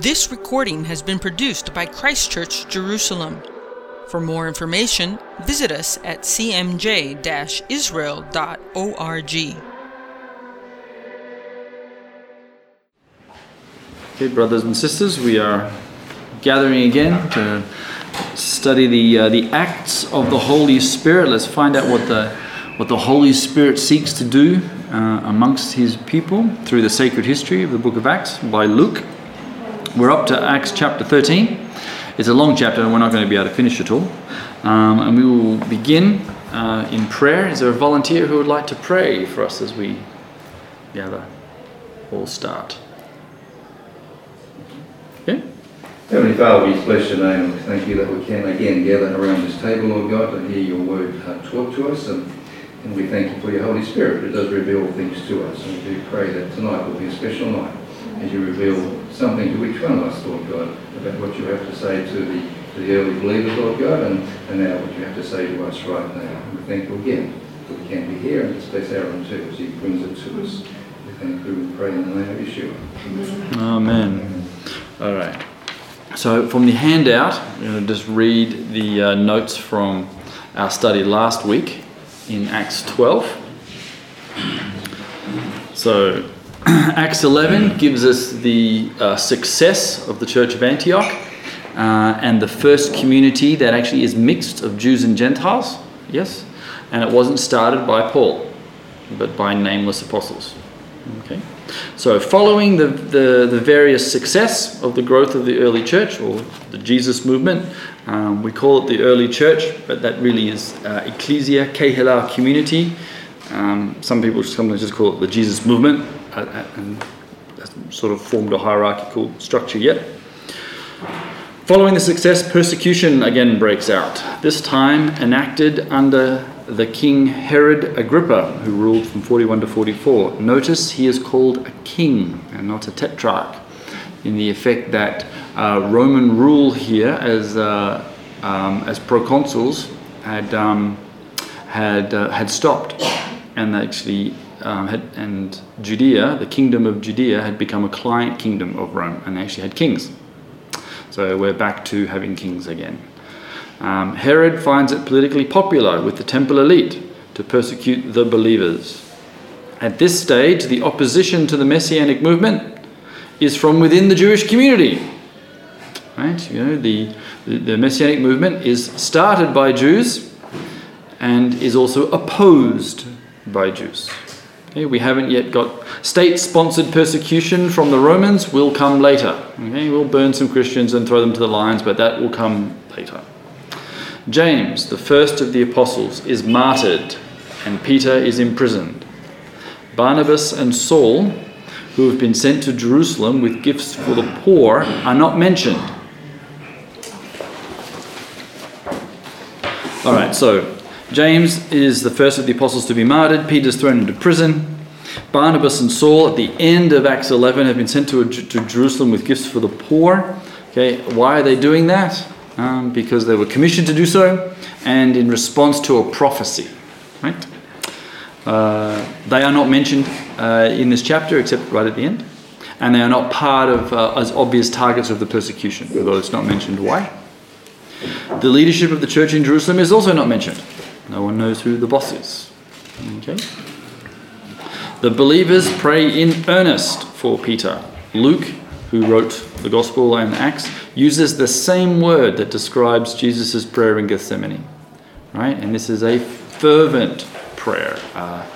This recording has been produced by Christ Church Jerusalem. For more information, visit us at cmj israel.org. Okay, brothers and sisters, we are gathering again to study the uh, the acts of the Holy Spirit. Let's find out what the what the Holy Spirit seeks to do uh, amongst His people through the sacred history of the Book of Acts by Luke. We're up to Acts chapter 13. It's a long chapter, and we're not going to be able to finish it all. Um, and we will begin uh, in prayer. Is there a volunteer who would like to pray for us as we gather? All start. Yeah. Heavenly Father, we bless your name and thank you that we can again gather around this table, Lord God, to hear your word uh, taught to us. And, and we thank you for your Holy Spirit who does reveal things to us. And we do pray that tonight will be a special night as you reveal something to each one of us, Lord God, about what you have to say to the, to the early believers, Lord God, and, and now what you have to say to us right now. We thank you again that we can be here and bless Aaron too as he brings it to us. We thank you and pray in the name of Yeshua. Amen. All right. So from the handout, I'm going to just read the uh, notes from our study last week in Acts 12. So Acts 11 gives us the uh, success of the Church of Antioch uh, and the first community that actually is mixed of Jews and Gentiles. Yes? And it wasn't started by Paul, but by nameless apostles. Okay? So, following the, the, the various success of the growth of the early church or the Jesus movement, um, we call it the early church, but that really is uh, Ecclesia, Kehillah community. Um, some people sometimes just call it the Jesus movement and sort of formed a hierarchical structure yet. Following the success, persecution again breaks out, this time enacted under the King Herod Agrippa, who ruled from 41 to 44. Notice he is called a king and not a tetrarch, in the effect that uh, Roman rule here as, uh, um, as proconsuls had, um, had, uh, had stopped, and actually um, had, and Judea, the kingdom of Judea, had become a client kingdom of Rome, and they actually had kings. So we're back to having kings again. Um, Herod finds it politically popular with the temple elite to persecute the believers. At this stage, the opposition to the messianic movement is from within the Jewish community. Right? You know, the, the messianic movement is started by Jews and is also opposed by Jews. Okay, we haven't yet got state sponsored persecution from the Romans, will come later. Okay, we'll burn some Christians and throw them to the lions, but that will come later. James, the first of the apostles, is martyred, and Peter is imprisoned. Barnabas and Saul, who have been sent to Jerusalem with gifts for the poor, are not mentioned. All right, so James is the first of the apostles to be martyred. Peter's thrown into prison. Barnabas and Saul, at the end of Acts 11, have been sent to, to Jerusalem with gifts for the poor. Okay, why are they doing that? Um, because they were commissioned to do so, and in response to a prophecy. Right? Uh, they are not mentioned uh, in this chapter, except right at the end, and they are not part of uh, as obvious targets of the persecution, although it's not mentioned why. The leadership of the church in Jerusalem is also not mentioned. No one knows who the boss is. Okay. The believers pray in earnest for Peter. Luke, who wrote the Gospel and Acts, uses the same word that describes Jesus' prayer in Gethsemane. Right? And this is a fervent prayer, uh,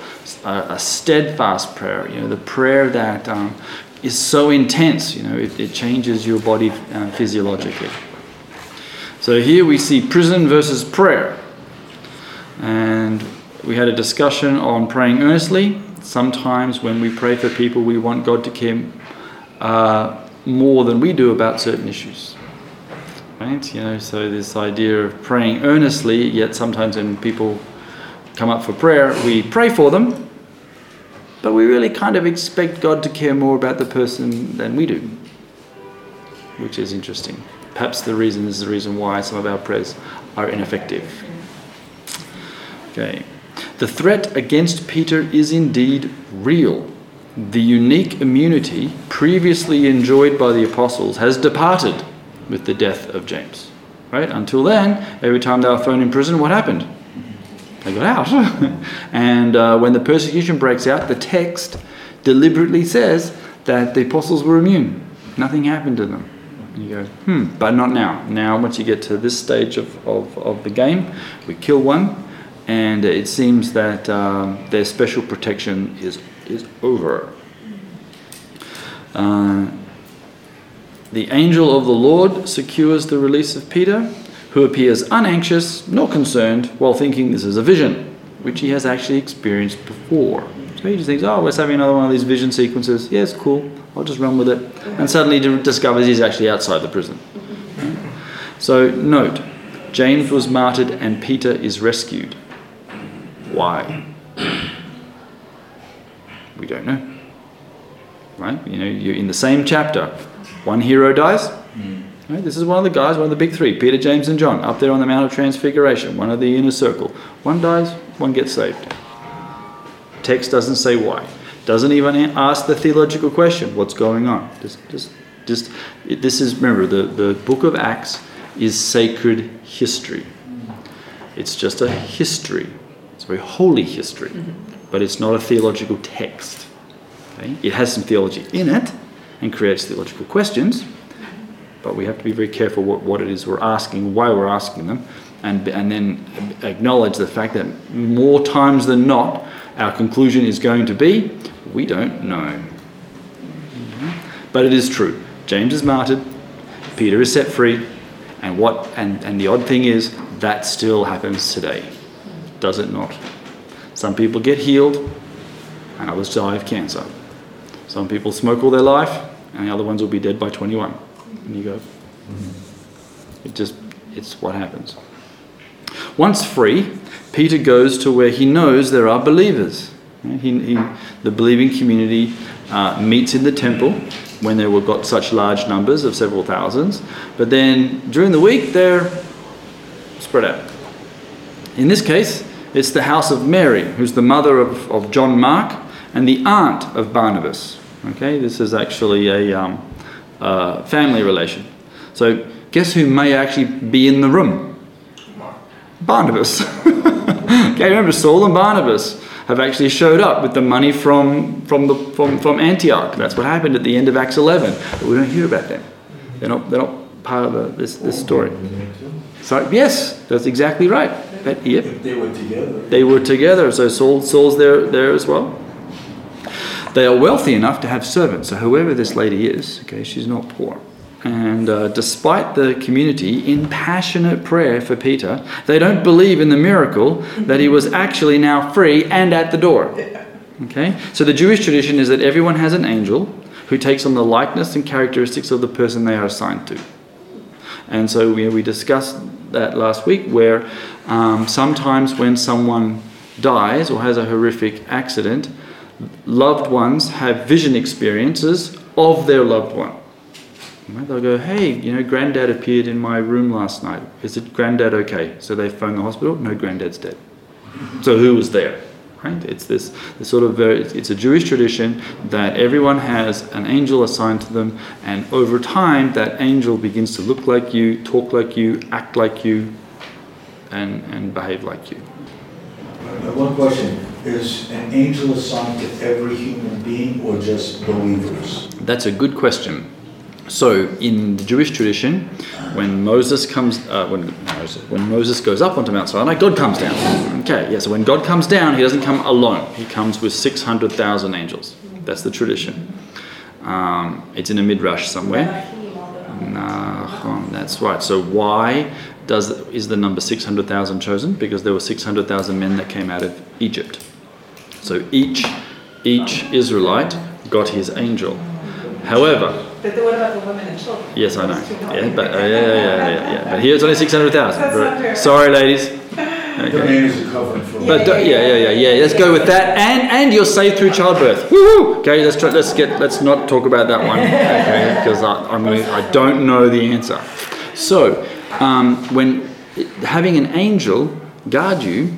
a, a, steadfast prayer. You know, the prayer that um, is so intense. You know, it, it changes your body uh, physiologically. So here we see prison versus prayer. And we had a discussion on praying earnestly. Sometimes when we pray for people, we want God to care uh, more than we do about certain issues. Right? You know, so this idea of praying earnestly, yet sometimes when people come up for prayer, we pray for them, but we really kind of expect God to care more about the person than we do, which is interesting. Perhaps the reason is the reason why some of our prayers are ineffective. Okay. The threat against Peter is indeed real. the unique immunity previously enjoyed by the apostles has departed with the death of James. Right? Until then, every time they were thrown in prison, what happened? They got out. and uh, when the persecution breaks out, the text deliberately says that the apostles were immune. Nothing happened to them. You go, hmm, but not now. Now, once you get to this stage of, of, of the game, we kill one, and it seems that um, their special protection is, is over. Uh, the angel of the Lord secures the release of Peter, who appears unanxious nor concerned while thinking this is a vision, which he has actually experienced before. So he just thinks, oh, we're having another one of these vision sequences. Yes, yeah, cool. I'll just run with it. And suddenly discovers he's actually outside the prison. So note, James was martyred and Peter is rescued. Why? We don't know. Right? You know, you're in the same chapter. One hero dies. Hmm. Right? This is one of the guys, one of the big three, Peter, James, and John, up there on the Mount of Transfiguration, one of the inner circle. One dies, one gets saved. Text doesn't say why. Doesn't even ask the theological question, what's going on? Just, just, just it, this is, remember, the, the book of Acts is sacred history. It's just a history. It's a very holy history, mm-hmm. but it's not a theological text. Okay? It has some theology in it and creates theological questions, but we have to be very careful what, what it is we're asking, why we're asking them, and, and then acknowledge the fact that more times than not, our conclusion is going to be we don't know. But it is true. James is martyred, Peter is set free, and what and, and the odd thing is that still happens today. Does it not? Some people get healed and others die of cancer. Some people smoke all their life and the other ones will be dead by 21. And you go, it just, it's what happens. Once free, Peter goes to where he knows there are believers. He, he, the believing community uh, meets in the temple when there were got such large numbers of several thousands, but then during the week they're spread out. In this case, it's the house of Mary, who's the mother of, of John Mark and the aunt of Barnabas. Okay, this is actually a um, uh, family relation. So, guess who may actually be in the room? Barnabas. okay, remember Saul and Barnabas have actually showed up with the money from, from, the, from, from Antioch. That's what happened at the end of Acts 11. But we don't hear about them. They're not, they're not part of the, this, this story. So, yes, that's exactly right. But, yep. They were together. They were together. So Saul, Saul's there, there as well. They are wealthy enough to have servants. So whoever this lady is, okay, she's not poor. And uh, despite the community in passionate prayer for Peter, they don't believe in the miracle that he was actually now free and at the door. Okay? So the Jewish tradition is that everyone has an angel who takes on the likeness and characteristics of the person they are assigned to. And so we, we discussed that last week where um, sometimes when someone dies or has a horrific accident, loved ones have vision experiences of their loved one. They'll go, hey, you know, granddad appeared in my room last night. Is it granddad okay? So they phone the hospital. No, granddad's dead. So who was there? Right? It's this, this sort of very, it's a Jewish tradition that everyone has an angel assigned to them, and over time, that angel begins to look like you, talk like you, act like you, and, and behave like you. One question is an angel assigned to every human being or just believers? That's a good question. So, in the Jewish tradition, when Moses comes, uh, when, Moses, when Moses goes up onto Mount Sinai, God comes down. Okay, yeah. So when God comes down, He doesn't come alone. He comes with six hundred thousand angels. That's the tradition. Um, it's in a midrash somewhere. That's right. So why does is the number six hundred thousand chosen? Because there were six hundred thousand men that came out of Egypt. So each each Israelite got his angel. However, but what about the women and children? Yes, I know. Yeah, but uh, yeah, yeah, yeah, yeah, yeah. But here it's only six hundred thousand. Sorry, ladies. Okay. The man is a covenant for But yeah, yeah, yeah, yeah. Let's go with that. And and you're saved through childbirth. Woo! Okay, let's try, let's get let's not talk about that one. Okay, because I, I'm going I don't know the answer. So, um, when having an angel guard you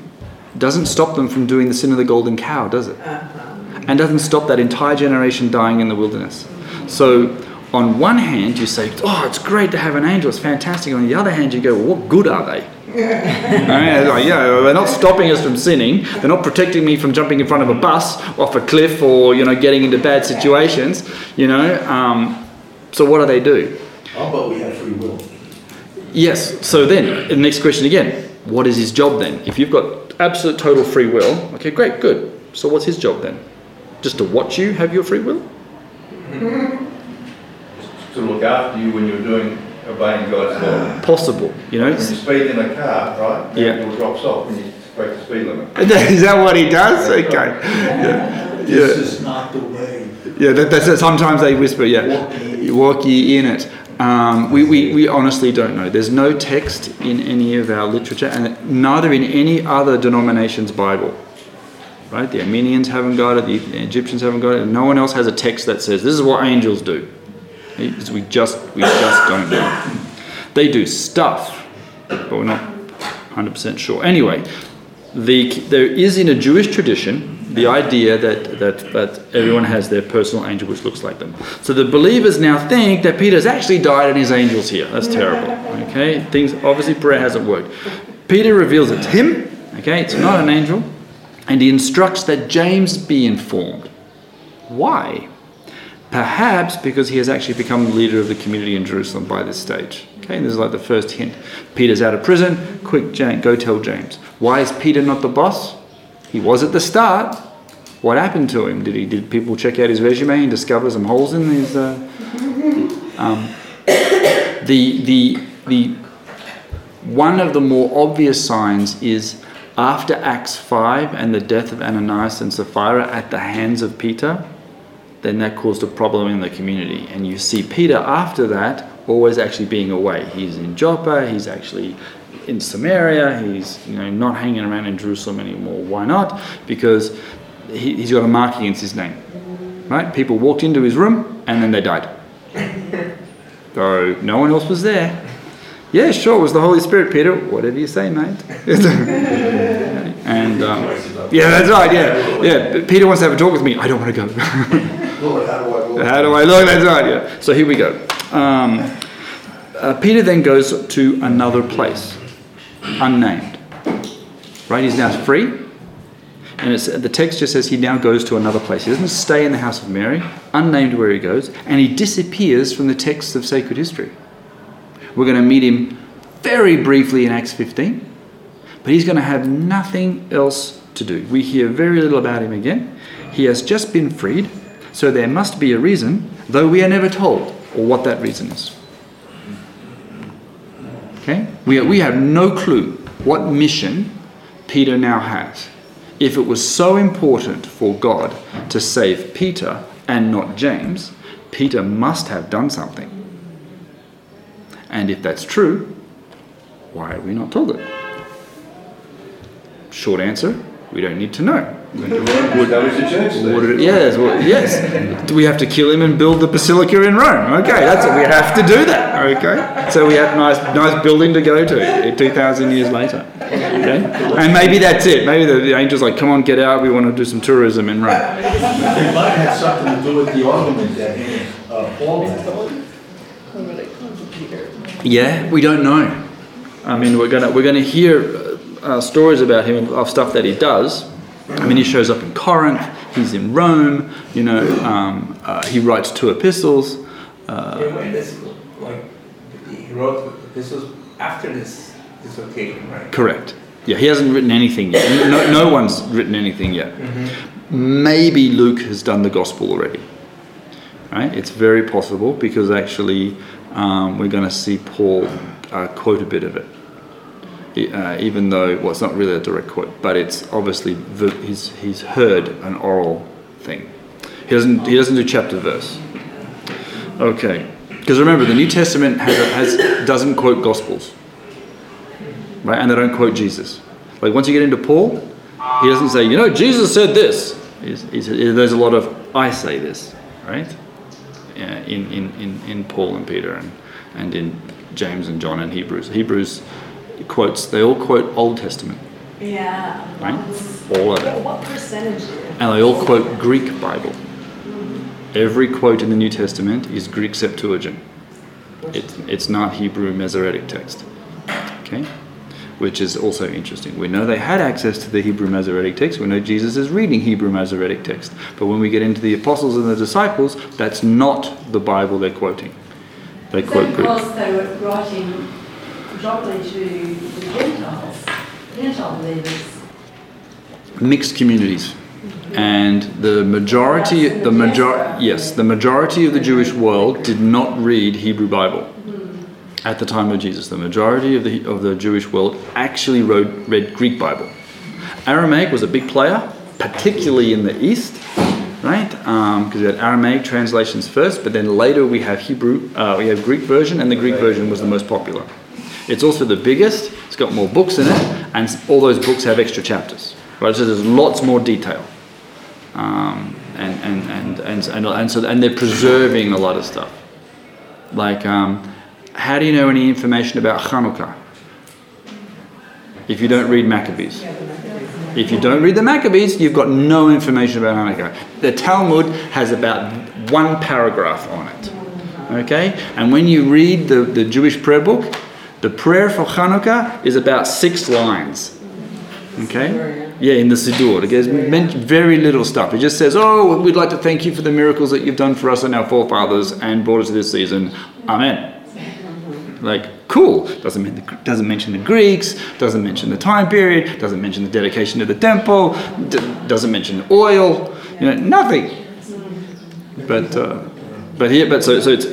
doesn't stop them from doing the sin of the golden cow, does it? Uh-huh. and doesn't stop that entire generation dying in the wilderness. So, on one hand, you say, "Oh, it's great to have an angel; it's fantastic." On the other hand, you go, well, "What good are they?" Right? Like, yeah, they're not stopping us from sinning. They're not protecting me from jumping in front of a bus off a cliff or you know getting into bad situations. You know, um, so what do they do? How about we have free will? Yes. So then, the next question again: What is his job then? If you've got absolute total free will, okay, great, good. So what's his job then? Just to watch you have your free will? to look after you when you're doing, obeying God's law. Possible, you know. When you speed in a car, right, the Yeah. angel drops off when you break the speed limit. Is that what he does? Okay. Yeah. This Yeah. is not the way. Yeah, that, that's sometimes they whisper, yeah, walk ye in it. Um, we, we, we honestly don't know. There's no text in any of our literature, and neither in any other denomination's Bible. Right? The Armenians haven't got it, the Egyptians haven't got it, and no one else has a text that says this is what angels do. It's- We just, we just don't know. They do stuff, but we're not 100% sure. Anyway, the, there is in a Jewish tradition the idea that, that, that everyone has their personal angel which looks like them. So the believers now think that Peter's actually died and his angel's here. That's terrible. Okay? Things obviously prayer hasn't worked. Peter reveals it's him, okay, it's not an angel, and he instructs that James be informed. Why? Perhaps because he has actually become the leader of the community in Jerusalem by this stage. Okay, this is like the first hint. Peter's out of prison. Quick, James, go tell James. Why is Peter not the boss? He was at the start. What happened to him? Did he? Did people check out his resume and discover some holes in his? Uh, um, the the the one of the more obvious signs is after Acts five and the death of Ananias and Sapphira at the hands of Peter then that caused a problem in the community. And you see Peter after that always actually being away. He's in Joppa, he's actually in Samaria, he's you know not hanging around in Jerusalem anymore. Why not? Because he, he's got a mark against his name. Right? People walked into his room and then they died. So no one else was there. Yeah, sure, it was the Holy Spirit, Peter. Whatever you say, mate. and um, yeah, that's right. Yeah, yeah. Peter wants to have a talk with me. I don't want to go. Lord, how do I go? How do I look? That's right, yeah. So here we go. Um, uh, Peter then goes to another place, unnamed. Right? He's now free. And the text just says he now goes to another place. He doesn't stay in the house of Mary, unnamed where he goes, and he disappears from the texts of sacred history. We're going to meet him very briefly in Acts 15, but he's going to have nothing else to do. We hear very little about him again. He has just been freed, so there must be a reason, though we are never told or what that reason is. Okay? We, we have no clue what mission Peter now has. If it was so important for God to save Peter and not James, Peter must have done something. And if that's true, why are we not told it? Short answer we don't need to know. Establish the church it- yes, well, yes. Do we have to kill him and build the basilica in Rome? Okay, that's it. We have to do that. Okay, so we have nice, nice building to go to two thousand years later. Okay, and maybe that's it. Maybe the, the angels like, come on, get out. We want to do some tourism in Rome. It might have something to do with the argument that. Yeah, we don't know. I mean, we're gonna we're gonna hear uh, stories about him of stuff that he does. I mean, he shows up in Corinth. He's in Rome. You know, um, uh, he writes two epistles. Uh, Yeah, when this, like, he wrote epistles after this, this occasion, right? Correct. Yeah, he hasn't written anything yet. No, no one's written anything yet. Maybe Luke has done the gospel already. Right? It's very possible because actually um, we're going to see Paul uh, quote a bit of it. Uh, even though, well, it's not really a direct quote, but it's obviously the, he's, he's heard an oral thing. He doesn't, he doesn't do chapter verse. Okay. Because remember, the New Testament has, a, has, doesn't quote gospels right? And they don't quote Jesus. Like once you get into Paul, he doesn't say, you know, Jesus said this. He's, he's, there's a lot of I say this, right? Yeah, in, in, in, in Paul and Peter and, and in James and John and Hebrews. Hebrews quotes, they all quote Old Testament. Yeah. Right? All of it. What percentage? And they all quote Greek Bible. Every quote in the New Testament is Greek Septuagint. It, it's not Hebrew Masoretic text. Okay? Which is also interesting. We know they had access to the Hebrew Masoretic text. We know Jesus is reading Hebrew Masoretic text. But when we get into the apostles and the disciples, that's not the Bible they're quoting. They quote Greek. they were writing predominantly to the Gentiles, Gentile believers? mixed communities. And the majority the major yes the majority of the jewish world did not read hebrew bible at the time of jesus. The majority of the of the jewish world actually wrote, read greek bible. Aramaic was a big player particularly in the east right? Because we had aramaic translations first but then later we have hebrew uh, we have greek version and the greek version was the most popular it's also the biggest. It's got more books in it and all those books have extra chapters right? So there's lots more detail. Um, and, and, and, and, and, and so and they're preserving a lot of stuff. Like um, how do you know any information about Hanukkah? If you don't read Maccabees. If you don't read the Maccabees you've got no information about Hanukkah. The Talmud has about one paragraph on it okay? And when you read the, the Jewish prayer book the prayer for Hanukkah is about six lines Okay? Yeah, in the Siddur. It meant very little stuff. It just says, Oh, we'd like to thank you for the miracles that you've done for us and our forefathers and brought us to this season. Amen. Like, cool. Doesn't, mean the, doesn't mention the Greeks, doesn't mention the time period, doesn't mention the dedication to the temple, d- doesn't mention oil, you know, nothing. But, uh, but here, but so, so it's,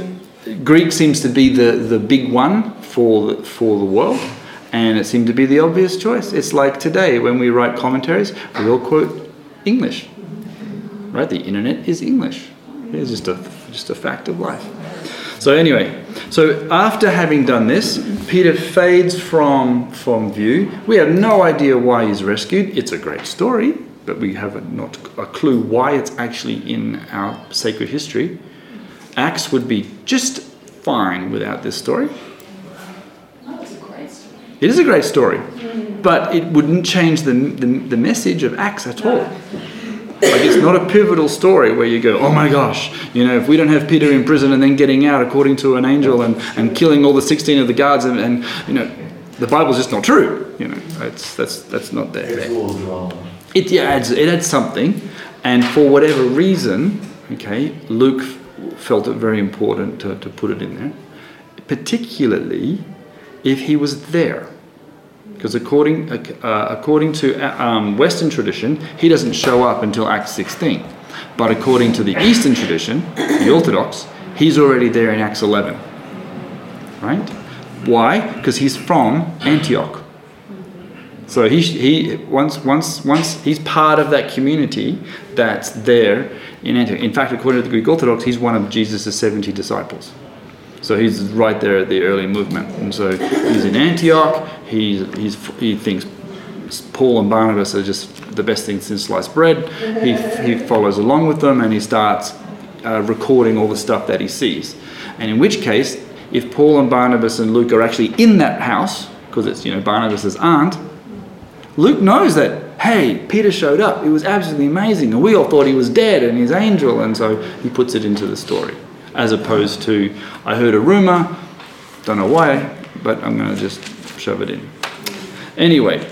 Greek seems to be the, the big one for the, for the world and it seemed to be the obvious choice. It's like today when we write commentaries, we all quote English. Right? The internet is English. It's just a just a fact of life. So anyway, so after having done this, Peter fades from from view. We have no idea why he's rescued. It's a great story, but we have not a clue why it's actually in our sacred history. Acts would be just fine without this story. That was a great story. It is a great story, mm. but it wouldn't change the, the, the message of Acts at all. Like it's not a pivotal story where you go, oh my gosh, you know, if we don't have Peter in prison and then getting out according to an angel and, and killing all the 16 of the guards and, and you know, the Bible's just not true. You know, it's, that's, that's not there. It's a little drama. It yeah, adds, it adds something, and for whatever reason, okay, Luke felt it very important to, to put it in there, particularly if he was there. Because according, uh, according to uh, um, Western tradition, he doesn't show up until Acts 16. But according to the Eastern tradition, the Orthodox, he's already there in Acts 11. Right? Why? Because he's from Antioch. So he, he once once once he's part of that community that's there in Antioch. In fact, according to the Greek Orthodox, he's one of Jesus' seventy disciples. So he's right there at the early movement, and so he's in Antioch. He's, he's he thinks Paul and Barnabas are just the best thing since sliced bread. He he follows along with them, and he starts uh, recording all the stuff that he sees. And in which case, if Paul and Barnabas and Luke are actually in that house, because it's you know Barnabas's aunt, Luke knows that, hey, Peter showed up. It was absolutely amazing. And we all thought he was dead and his angel. And so he puts it into the story. As opposed to, I heard a rumor, don't know why, but I'm going to just shove it in. Anyway,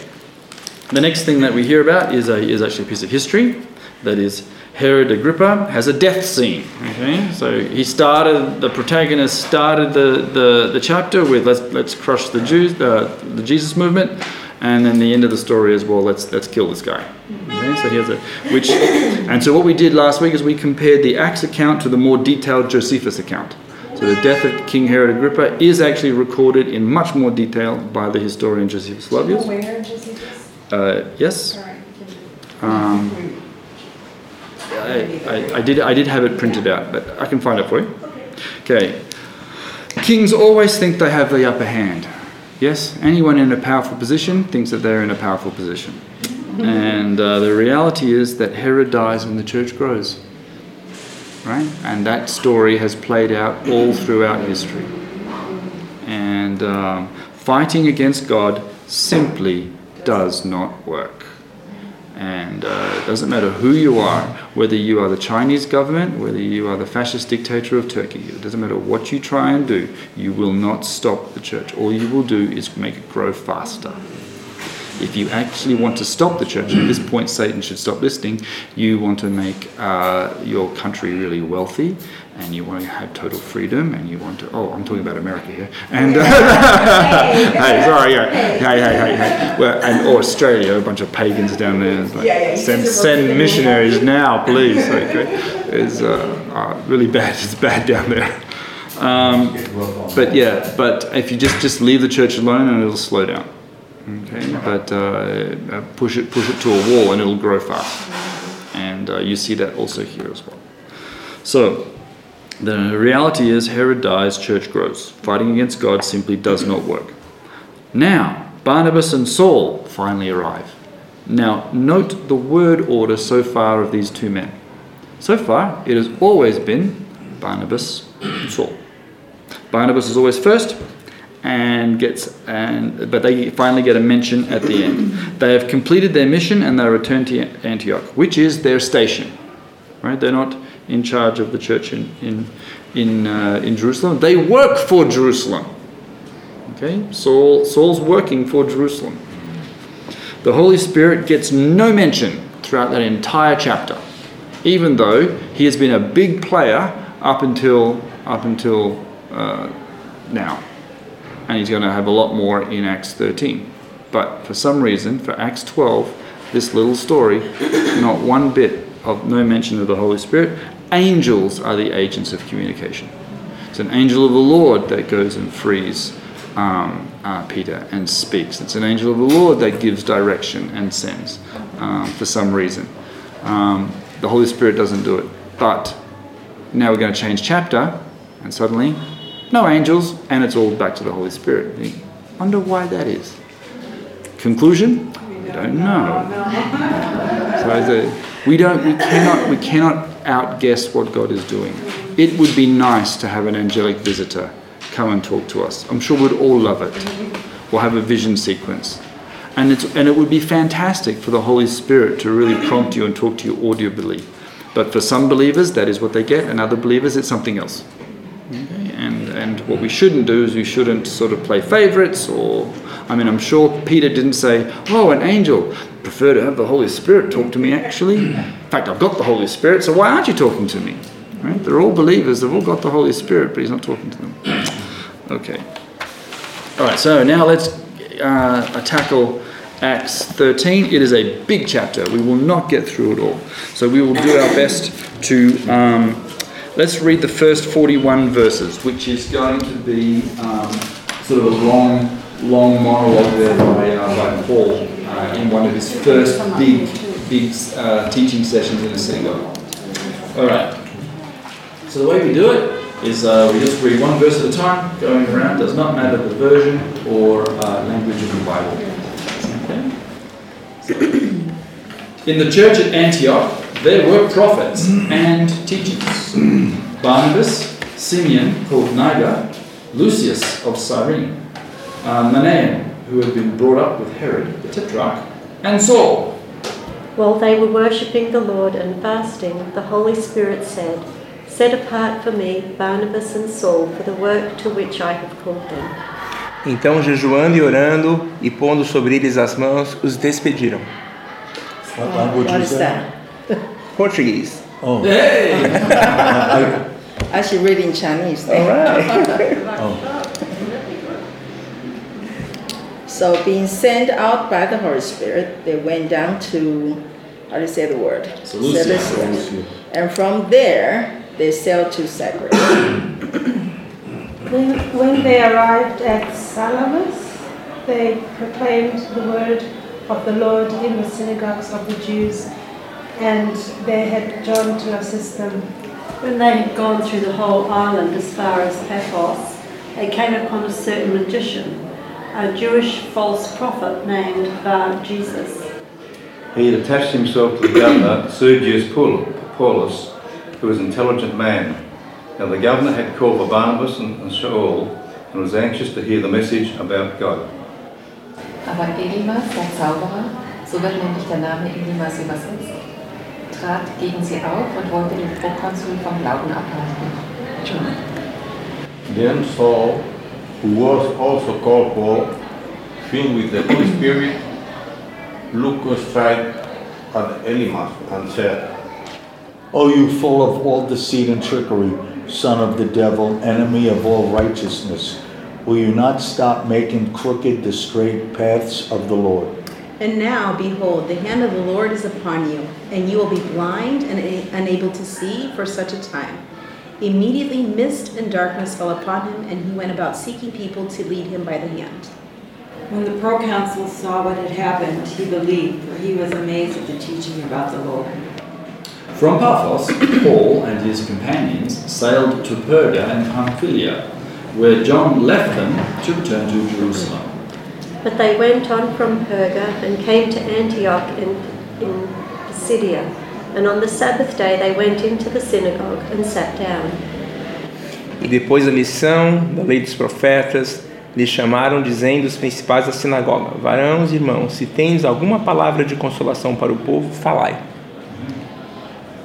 the next thing that we hear about is, a, is actually a piece of history. That is, Herod Agrippa has a death scene. Okay, so he started. The protagonist started the, the, the chapter with let's let's crush the Jews, uh, the Jesus movement, and then the end of the story is well let's let's kill this guy. Okay, so here's a which, and so what we did last week is we compared the Acts account to the more detailed Josephus account. So the death of King Herod Agrippa is actually recorded in much more detail by the historian Josephus Flavius. Uh, yes. Um, I, I, I did I did have it printed out, but I can find it for you. Okay. Kings always think they have the upper hand. Yes, anyone in a powerful position thinks that they're in a powerful position. And uh, the reality is that Herod dies when the church grows. Right? And that story has played out all throughout history. And um, fighting against God simply does not work. And uh, it doesn't matter who you are, whether you are the Chinese government, whether you are the fascist dictator of Turkey, it doesn't matter what you try and do, you will not stop the church. All you will do is make it grow faster. If you actually want to stop the church, and at this point Satan should stop listening, you want to make uh, your country really wealthy, and you want to have total freedom, and you want to. Oh, I'm talking about America here. And hey, sorry, yeah, hey, hey, hey, hey. Well, and or Australia, a bunch of pagans down there. Like, Yeah, yeah, send send missionaries now, please. Okay, it's uh, uh, really bad. It's bad down there. Um, but yeah, but if you just just leave the church alone, and it'll slow down. Okay, but uh, uh, push it push it to a wall, and it'll grow fast. And uh, you see that also here as well. So the reality is, Herod dies, church grows. Fighting against God simply does not work. Now, Barnabas and Saul finally arrive. Now, note the word order so far of these two men. So far, it has always been Barnabas and Saul. Barnabas is always first, and gets and but they finally get a mention at the end. They have completed their mission and they return to Antioch, which is their station. Right? They're not in charge of the church in in in, uh, in Jerusalem. They work for Jerusalem. Okay, Saul Saul's working for Jerusalem. The Holy Spirit gets no mention throughout that entire chapter, even though he has been a big player up until up until uh, now, and he's going to have a lot more in Acts 13. But for some reason, for Acts 12, this little story, not one bit of no mention of the Holy Spirit. Angels are the agents of communication. It's an angel of the Lord that goes and frees um, uh, Peter and speaks. It's an angel of the Lord that gives direction and sends um, for some reason. Um, the Holy Spirit doesn't do it. But now we're going to change chapter, and suddenly, no angels, and it's all back to the Holy Spirit. You wonder why that is. Conclusion? We don't know. So the, we don't, we cannot, we cannot outguess what God is doing. It would be nice to have an angelic visitor come and talk to us. I'm sure we'd all love it. We'll have a vision sequence. And, it's, and it would be fantastic for the Holy Spirit to really prompt you and talk to you audibly. But for some believers, that is what they get, and other believers, it's something else. And, and what we shouldn't do is we shouldn't sort of play favorites or, I mean, I'm sure Peter didn't say, oh, an angel, prefer to have the Holy Spirit talk to me actually. In fact, I've got the Holy Spirit, so why aren't you talking to me? Right? They're all believers, they've all got the Holy Spirit, but he's not talking to them. Okay. All right, so now let's uh, tackle Acts 13. It is a big chapter. We will not get through it all. So we will do our best to. Um, let's read the first 41 verses, which is going to be um, sort of a long, long monologue there by, uh, by Paul uh, in one of his first big, big uh, teaching sessions in a synagogue. All right. So the way we do it is uh, we just read one verse at a time, going around. Does not matter the version or uh, language of the Bible. Okay. In the church at Antioch, there were prophets and teachers. Barnabas, Simeon, called Niger, Lucius of Cyrene, uh, Manaen, who had been brought up with Herod the Tetrarch, and Saul. While they were worshipping the Lord and fasting, the Holy Spirit said, Set apart for me Barnabas and Saul for the work to which I have called them. Então, jejuando e orando e pondo sobre eles as mãos, os despediram. What language What is is that? that? Português. Oh, Hey! I should read in Chinese. All right. oh, So being sent out by the Holy Spirit, they went down to, how do you say the word? Seleucia. Seleucia. And from there, they sailed to Cyprus. When, when they arrived at Salamis, they proclaimed the word of the Lord in the synagogues of the Jews, and they had John to assist them. When they had gone through the whole island as far as Paphos, they came upon a certain magician, a Jewish false prophet named Bar Jesus. He had attached himself to the governor, Sergius Paulus, who was an intelligent man. Now the governor had called for Barnabas and and Saul and was anxious to hear the message about God. Aber Elimas, der Zauberer, so wird nämlich der Name Elimas übersetzt, trat gegen sie auf und wollte den Prokonsul vom Glauben abhalten. Then Saul, who was also called Paul, filled with the Holy Spirit, looked aside at Elimas and said, O you full of all deceit and trickery, son of the devil, enemy of all righteousness, will you not stop making crooked the straight paths of the Lord? And now, behold, the hand of the Lord is upon you, and you will be blind and unable to see for such a time. Immediately, mist and darkness fell upon him, and he went about seeking people to lead him by the hand. When the proconsul saw what had happened, he believed, for he was amazed at the teaching about the Lord. From Paphos, Paul and his companions sailed to Perga and Pamphylia, where John left them to return to Jerusalem. But they went on from Perga and came to Antioch in, in Pisidia. And on the Sabbath day they went into the synagogue and sat down. E depois da lição da lei dos profetas, lhe chamaram, dizendo os principais da sinagoga: Varãos e irmãos, se tendes alguma palavra de consolação para o povo, falai.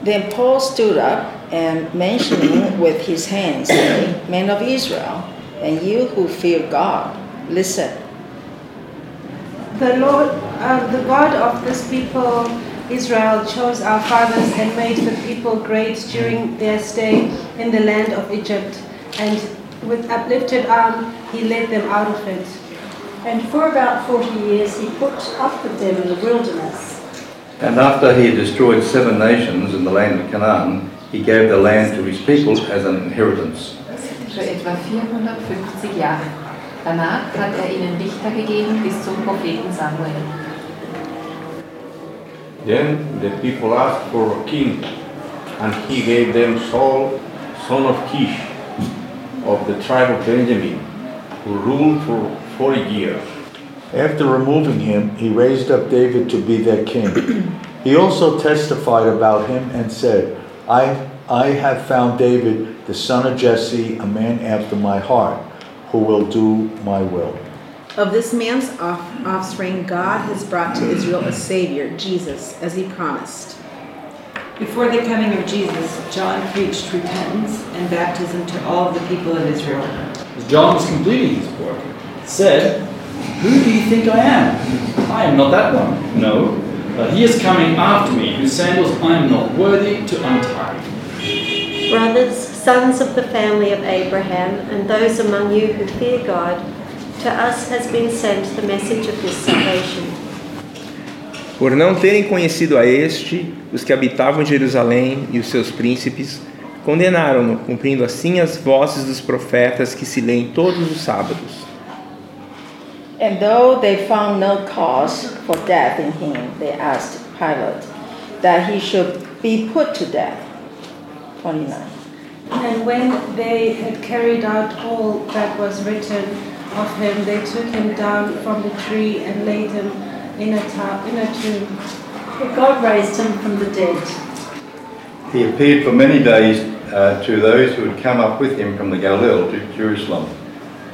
Then Paul stood up and mentioning with his hands, saying, Men of Israel, and you who fear God, listen. The Lord, uh, the God of this people, Israel, chose our fathers and made the people great during their stay in the land of Egypt. And with uplifted arm, he led them out of it. And for about 40 years he put up with them in the wilderness. And after he had destroyed seven nations in the land of Canaan, he gave the land to his people as an inheritance. Für etwa 450 Jahre. Danach hat er ihnen Richter gegeben bis zum Propheten Samuel. Then the people asked for a king, and he gave them Saul, son of Kish, of the tribe of Benjamin, who ruled for 40 years. After removing him, he raised up David to be their king. he also testified about him and said, I, I have found David, the son of Jesse, a man after my heart, who will do my will. Of this man's off- offspring, God has brought to Israel a Savior, Jesus, as he promised. Before the coming of Jesus, John preached repentance and baptism to all of the people of Israel. As John was completing his work, said, Who do you think I am? I am not that one. No, but he is coming after me, whose sandals I am not worthy to untie. Brothers, sons of the family of Abraham, and those among you who fear God, to us has been sent the message of this salvation. Por não terem conhecido a este, os que habitavam em Jerusalém e os seus príncipes condenaram-no, cumprindo assim as vozes dos profetas que se leem todos os sábados. And though they found no cause for death in him, they asked Pilate that he should be put to death. 29. And when they had carried out all that was written of him, they took him down from the tree and laid him in a, ta- in a tomb. But God raised him from the dead. He appeared for many days uh, to those who had come up with him from the Galilee to Jerusalem,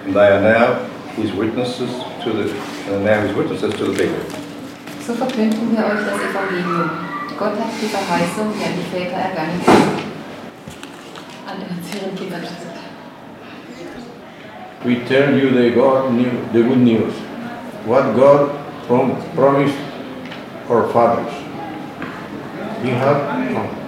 and they are now his witnesses to the and are now his witnesses to the people. So verkünden wir euch das Evangelium. Gott hat die Verheißung, die an die Väter ergangen ist, an ihren Kindern gesagt. We tell you the, God new, the good news, what God prom- promised our fathers. You have come.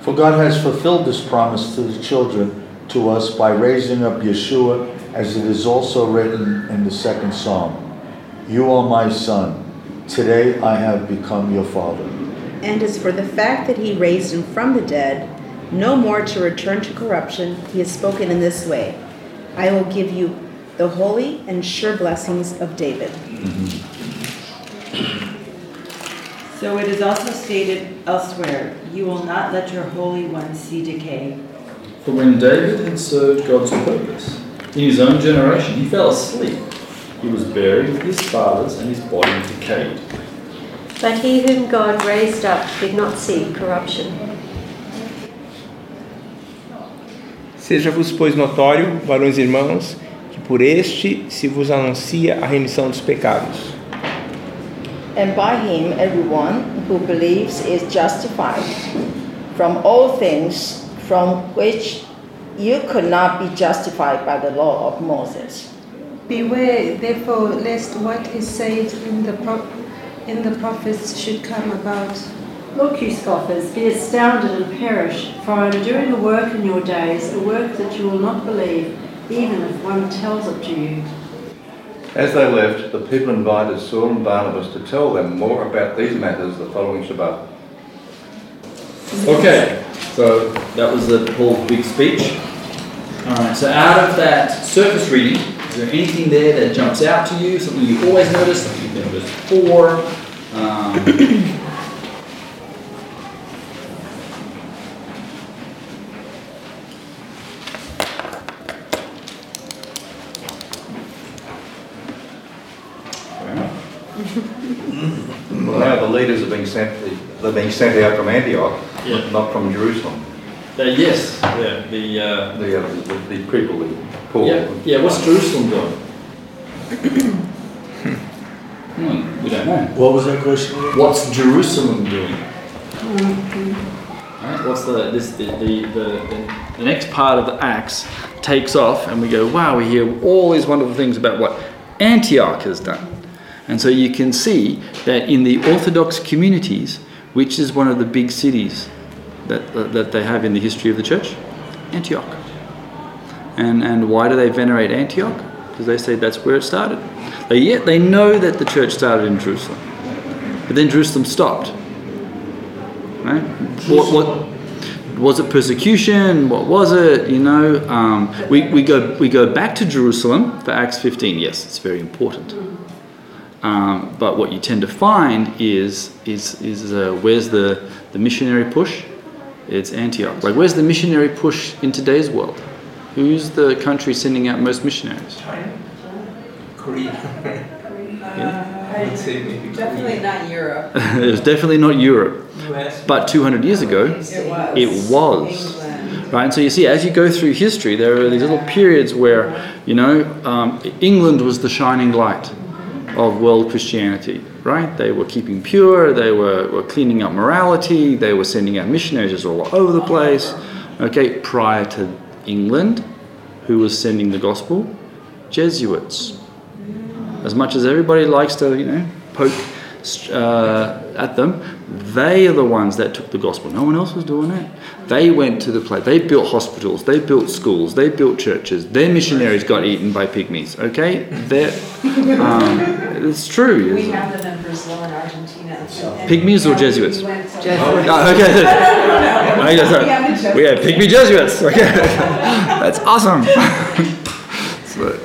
For God has fulfilled this promise to the children, to us, by raising up Yeshua, as it is also written in the second psalm You are my son, today I have become your father. And as for the fact that he raised him from the dead, no more to return to corruption, he has spoken in this way I will give you the holy and sure blessings of David. So it is also stated elsewhere, You will not let your Holy One see decay. For when David had served God's purpose, in his own generation he fell asleep. He was buried with his fathers, and his body decayed. But he whom God raised up did not see corruption. Seja-vos, pois, notório, varões e irmãos, que por este se vos anuncia a remissão dos pecados. And by him, everyone who believes is justified from all things from which you could not be justified by the law of Moses. Beware, therefore, lest what is said in the, pro- in the prophets should come about. Look, you scoffers, be astounded and perish, for I am doing a work in your days, a work that you will not believe, even if one tells it to you. As they left, the people invited Saul and Barnabas to tell them more about these matters the following Shabbat. Okay, so that was the Paul's big speech. All right, so out of that surface reading, is there anything there that jumps out to you? Something you've always notice, something you've noticed before? Um, Well, now the leaders are being sent, they're being sent out from Antioch, Yeah. not from Jerusalem. uh, yes, yeah, the, uh, The, uh, the, the people, the Paul. yeah, yeah, what's Jerusalem doing? Hmm, we don't know. What was that question? What's Jerusalem doing? Alright, what's the this the the, the the the next part of the Acts takes off and we go, wow, we hear all these wonderful things about what Antioch has done. And so you can see that in the Orthodox communities, which is one of the big cities that, that, they have in the history of the church, Antioch. And, and why do they venerate Antioch? Because they say that's where it started. Yet they know that the church started in Jerusalem. But then Jerusalem stopped. Right? What, what, was it persecution? What was it? You know, um, we, we, go, we go back to Jerusalem for Acts 15. Yes, it's very important. Um, but what you tend to find is, is, is uh, where's the, the missionary push? It's Antioch. Like, where's the missionary push in today's world? Who's the country sending out most missionaries? China, Korea. I would say Definitely not Europe. it was definitely not Europe. US. But 200 years ago, It was. it was. Right, and so you see, as you go through history, there are these little periods where, you know, um, England was the shining light of world Christianity, right? They were keeping pure, they were, were cleaning up morality, they were sending out missionaries all over the place. Okay, prior to England, who was sending the gospel? Jesuits. As much as everybody likes to, you know, poke uh, at them, they are the ones that took the gospel. No one else was doing it. They went to the place. They built hospitals. They built schools. They built churches. Their missionaries got eaten by pygmies. Okay, They're, um, it's true. We have them in Brazil and Argentina. And- Pygmies or and Jesuits? we went to- Oh, okay. Okay. We have pygmy Jesuits. Okay, that's awesome. So,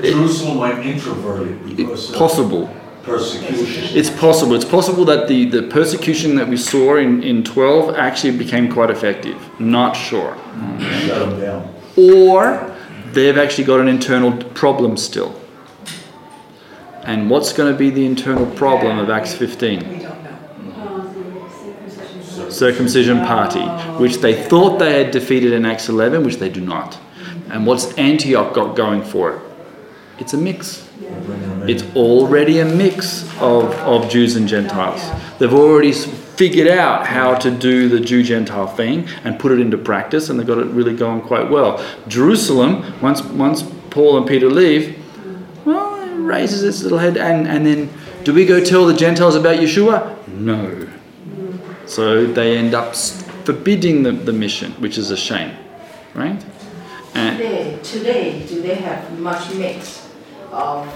Jerusalem went introverted because of possible. Persecution. It's possible. It's possible that the, the persecution that we saw in, in 12 actually became quite effective. Not sure. Shut them down. Or they've actually got an internal problem still. And what's going to be the internal problem of Acts 15? We don't know. Circumcision party, which they thought they had defeated in Acts 11, which they do not. And what's Antioch got going for it? It's a mix. It's already a mix of, of Jews and Gentiles. They've already figured out how to do the Jew Gentile thing and put it into practice, and they've got it really going quite well. Jerusalem, once, once Paul and Peter leave, well, it raises its little head, and, and then do we go tell the Gentiles about Yeshua? No. So they end up forbidding the, the mission, which is a shame, right? And, Today, today, do they have much mix of,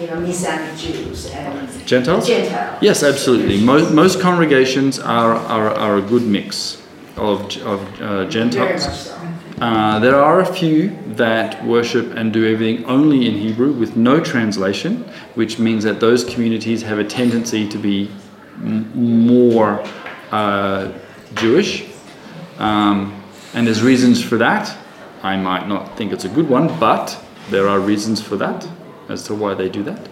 you know, Messianic Jews and Gentiles? Gentiles? Yes, absolutely. Most, most congregations are, are, are a good mix of, of uh, Very Gentiles. much so. Uh, there are a few that worship and do everything only in Hebrew with no translation, which means that those communities have a tendency to be m- more uh, Jewish. Um, and there's reasons for that. I might not think it's a good one, but there are reasons for that as to why they do that.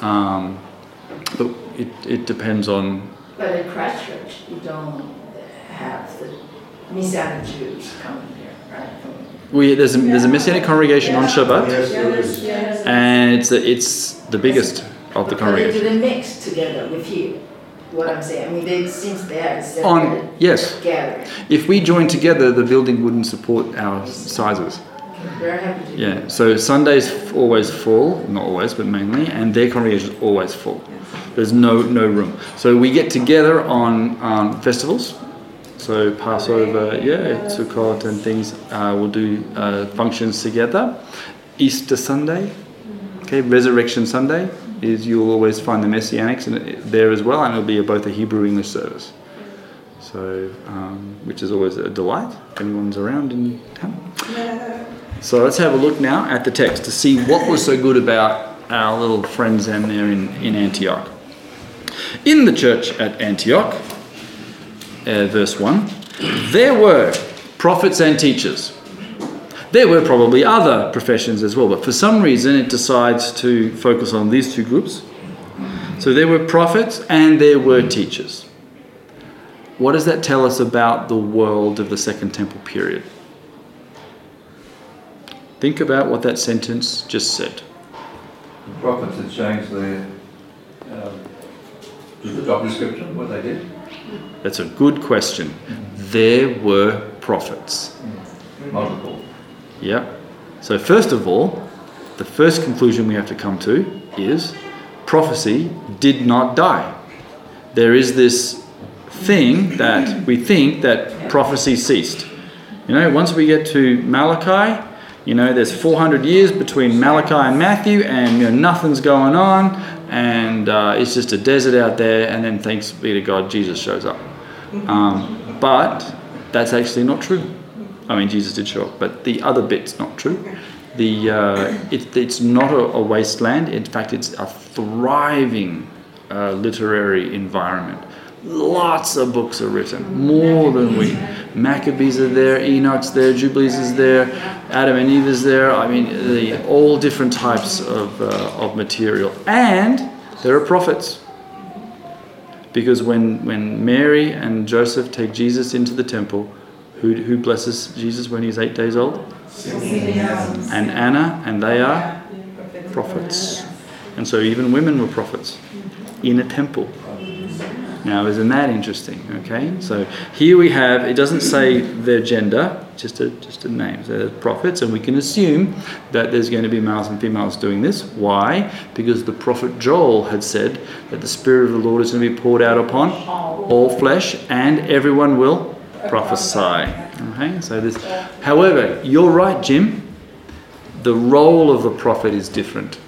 Um, but it, it depends on But in Christ Church, you don't have the Messianic Jews coming here, right? We, there's, a, there's a Messianic congregation on Shabbat, Yes, there is. Yes. and it's, a, it's the biggest of the But they congregation. didn't mix together with you. What I'm saying, I mean, they since they are On separate yes, gathering. if we joined together, the building wouldn't support our sizes. Very happy to. Yeah, so Sunday's always full, not always, but mainly, and their congregation is always full. There's no no room. So we get together on um, festivals. So Passover, yeah, Sukkot and things. Uh, we'll do uh, functions together. Easter Sunday, okay, Resurrection Sunday is you'll always find the Messianics there as well, and it'll be a, both a Hebrew English service. So, um, which is always a delight if anyone's around in town. So let's have a look now at the text to see what was so good about our little friends there in, in Antioch. In the church at Antioch, uh, verse 1, there were prophets and teachers. There were probably other professions as well, but for some reason it decides to focus on these two groups. So there were prophets and there were teachers. What does that tell us about the world of the Second Temple period? Think about what that sentence just said. The prophets had changed their, um, the job description, what they did. That's a good question. There were prophets. Multiple. Yep. So, first of all, the first conclusion we have to come to is prophecy did not die. There is this thing that we think that prophecy ceased. You know, once we get to Malachi, you know, there's 400 years between Malachi and Matthew, and you know, nothing's going on, and uh, it's just a desert out there, and then thanks be to God, Jesus shows up. Um, but that's actually not true. I mean, Jesus did show up, but the other bit's not true. The uh, it, it's not a, a wasteland. In fact, it's a thriving uh, literary environment. Lots of books are written, more than we. Maccabees are there, Enoch's there, Jubilees is there, Adam and Eve is there. I mean, the, all different types of, uh, of material. And there are prophets. Because when, when Mary and Joseph take Jesus into the temple, who, who blesses Jesus when he's eight days old? And Anna, and they are prophets. And so even women were prophets in a temple. Now, isn't that interesting? Okay, so here we have, it doesn't say their gender, just a, just a name. So they're prophets, and we can assume that there's going to be males and females doing this. Why? Because the prophet Joel had said that the Spirit of the Lord is going to be poured out upon all flesh, and everyone will prophesy. Okay, so this, however, you're right, Jim. The role of the prophet is different.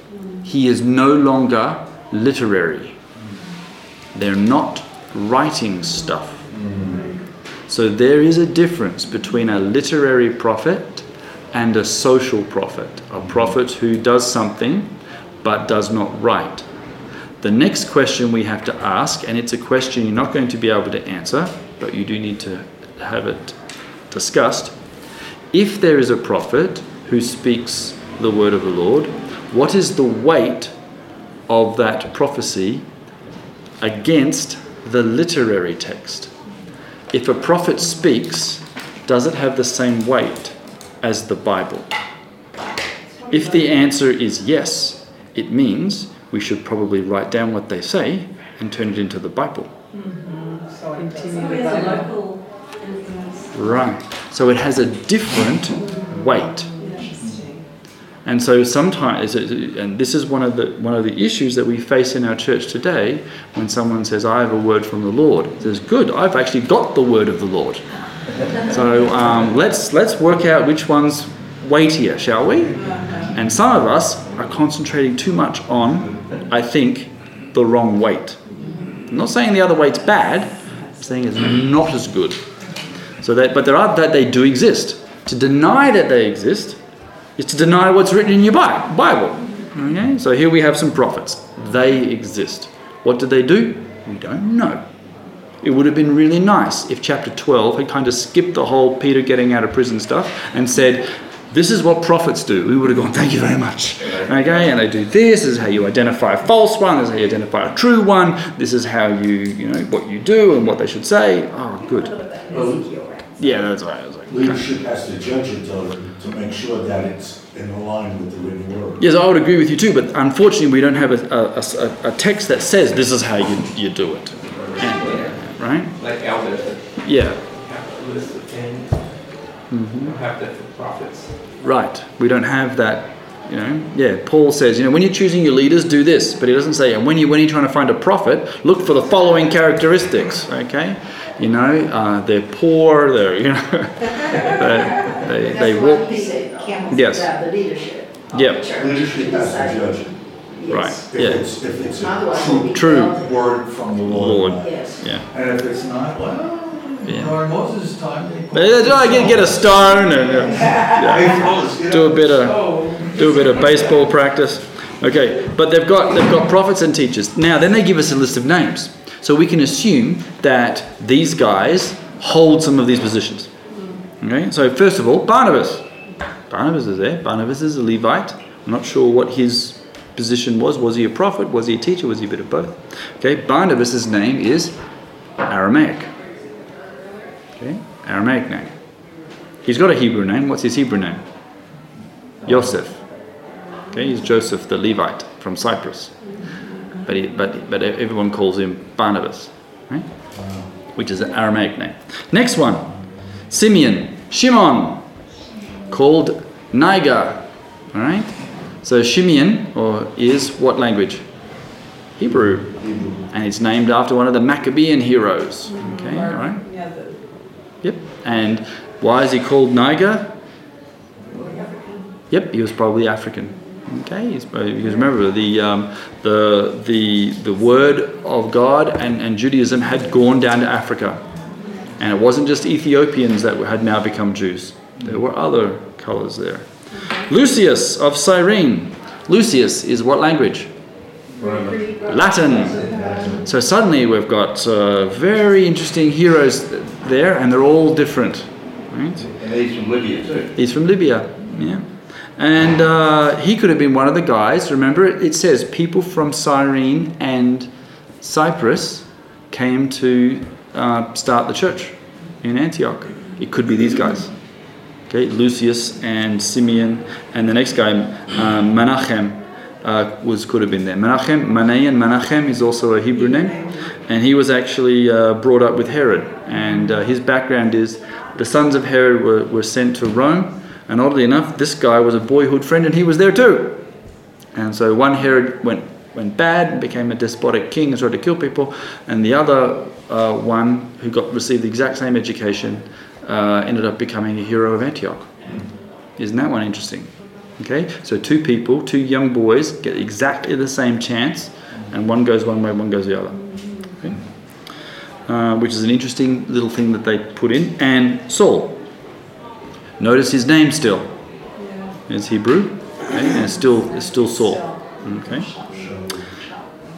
He is no longer literary. They're not writing stuff. So there is a difference between a literary prophet and a social prophet, a prophet who does something but does not write. The next question we have to ask, and it's a question you're not going to be able to answer, but you do need to have it discussed. If there is a prophet who speaks the word of the Lord, what is the weight of that prophecy against the literary text? If a prophet speaks, does it have the same weight as the Bible? If the answer is yes, it means we should probably write down what they say and turn it into the Bible. So it's a local influence. Right. So it has a different weight. And so sometimes, and this is one of the one of the issues that we face in our church today, when someone says, "I have a word from the Lord," it says, "Good, I've actually got the word of the Lord." So um, let's let's work out which one's weightier, shall we? And some of us are concentrating too much on, I think, the wrong weight. I'm not saying the other weight's bad. I'm saying it's not as good. So that, but there are that they do exist. To deny that they exist is to deny what's written in your Bible. Okay? So here we have some prophets. They exist. What did they do? We don't know. It would have been really nice if chapter 12 had kind of skipped the whole Peter getting out of prison stuff and said, this is what prophets do. We would have gone, thank you very much. Okay, and they do this, this is how you identify a false one, this is how you identify a true one, this is how you, you know, what you do and what they should say. Oh, good. Yeah, that's right. Like, okay. Leadership has to judge it though, to make sure that it's in line with the written word. Yes, I would agree with you too, but unfortunately, we don't have a, a- a- a text that says this is how you, you do it. And- right? Like elders Yeah, have a list of things. Mhm. We don't have that for prophets. right. We don't have that. You know, yeah. Paul says, you know, when you're choosing your leaders, do this, but he doesn't say, and when you when you're trying to find a prophet, look for the following characteristics. Okay, you know, uh, they're poor. They're you know, they they, they That's why walk. we say camels Yes. grab the leadership. Yep. the. Leadership has to judge. Right. Yes. If Yeah. it's, if it's a true, True. word from the Lord. Lord. Yes. Yeah. And if it's not, well, Yeah. during Moses' time, they. But that's right, get, get a stone and uh, yeah, do a bit of do a bit of baseball practice. Okay, but they've got they've got prophets and teachers. Now then they give us a list of names. So we can assume that these guys hold some of these positions. Okay, so first of all, Barnabas. Barnabas is there. Barnabas is a Levite. I'm not sure what his position was. Was he a prophet? Was he a teacher? Was he a bit of both? Okay, Barnabas' name is Aramaic. Okay, Aramaic name. He's got a Hebrew name. What's his Hebrew name? Yosef. Okay, he's Joseph the Levite from Cyprus. But, he, but, but everyone calls him Barnabas, right? which is an Aramaic name. Next one Simeon, Shimon, called Niger. All right? So Shimeon or is what language? Hebrew. And it's named after one of the Maccabean heroes. Okay, all right? Yep. And why is he called Niger? Yep, he was probably African. Okay, because remember the um, the the the word of God and, and Judaism had gone down to Africa, and it wasn't just Ethiopians that had now become Jews. There were other colors there. Lucius of Cyrene. Lucius is what language? Latin. So suddenly we've got uh, very interesting heroes there, and they're all different. Right? And he's from Libya too. He's from Libya, yeah. And uh, he could have been one of the guys. Remember, it, says people from Cyrene and Cyprus came to uh, start the church in Antioch. It could be these guys. Okay, Lucius and Simeon, and the next guy, uh, Menachem, uh, was could have been there. Menachem, Manaen Menachem is also a Hebrew name, and he was actually uh, brought up with Herod. And uh, his background is the sons of Herod were, were sent to Rome, and oddly enough, this guy was a boyhood friend, and he was there too. And so one Herod went went bad, became a despotic king, and started to kill people, and the other uh, one who got received the exact same education uh, ended up becoming a hero of Antioch. Isn't that one interesting? Okay, so two people, two young boys, get exactly the same chance, and one goes one way, one goes the other. Okay? Uh, which is an interesting little thing that they put in. And Saul. Notice his name still. It's Hebrew, okay, and it's still it's still Saul. Okay.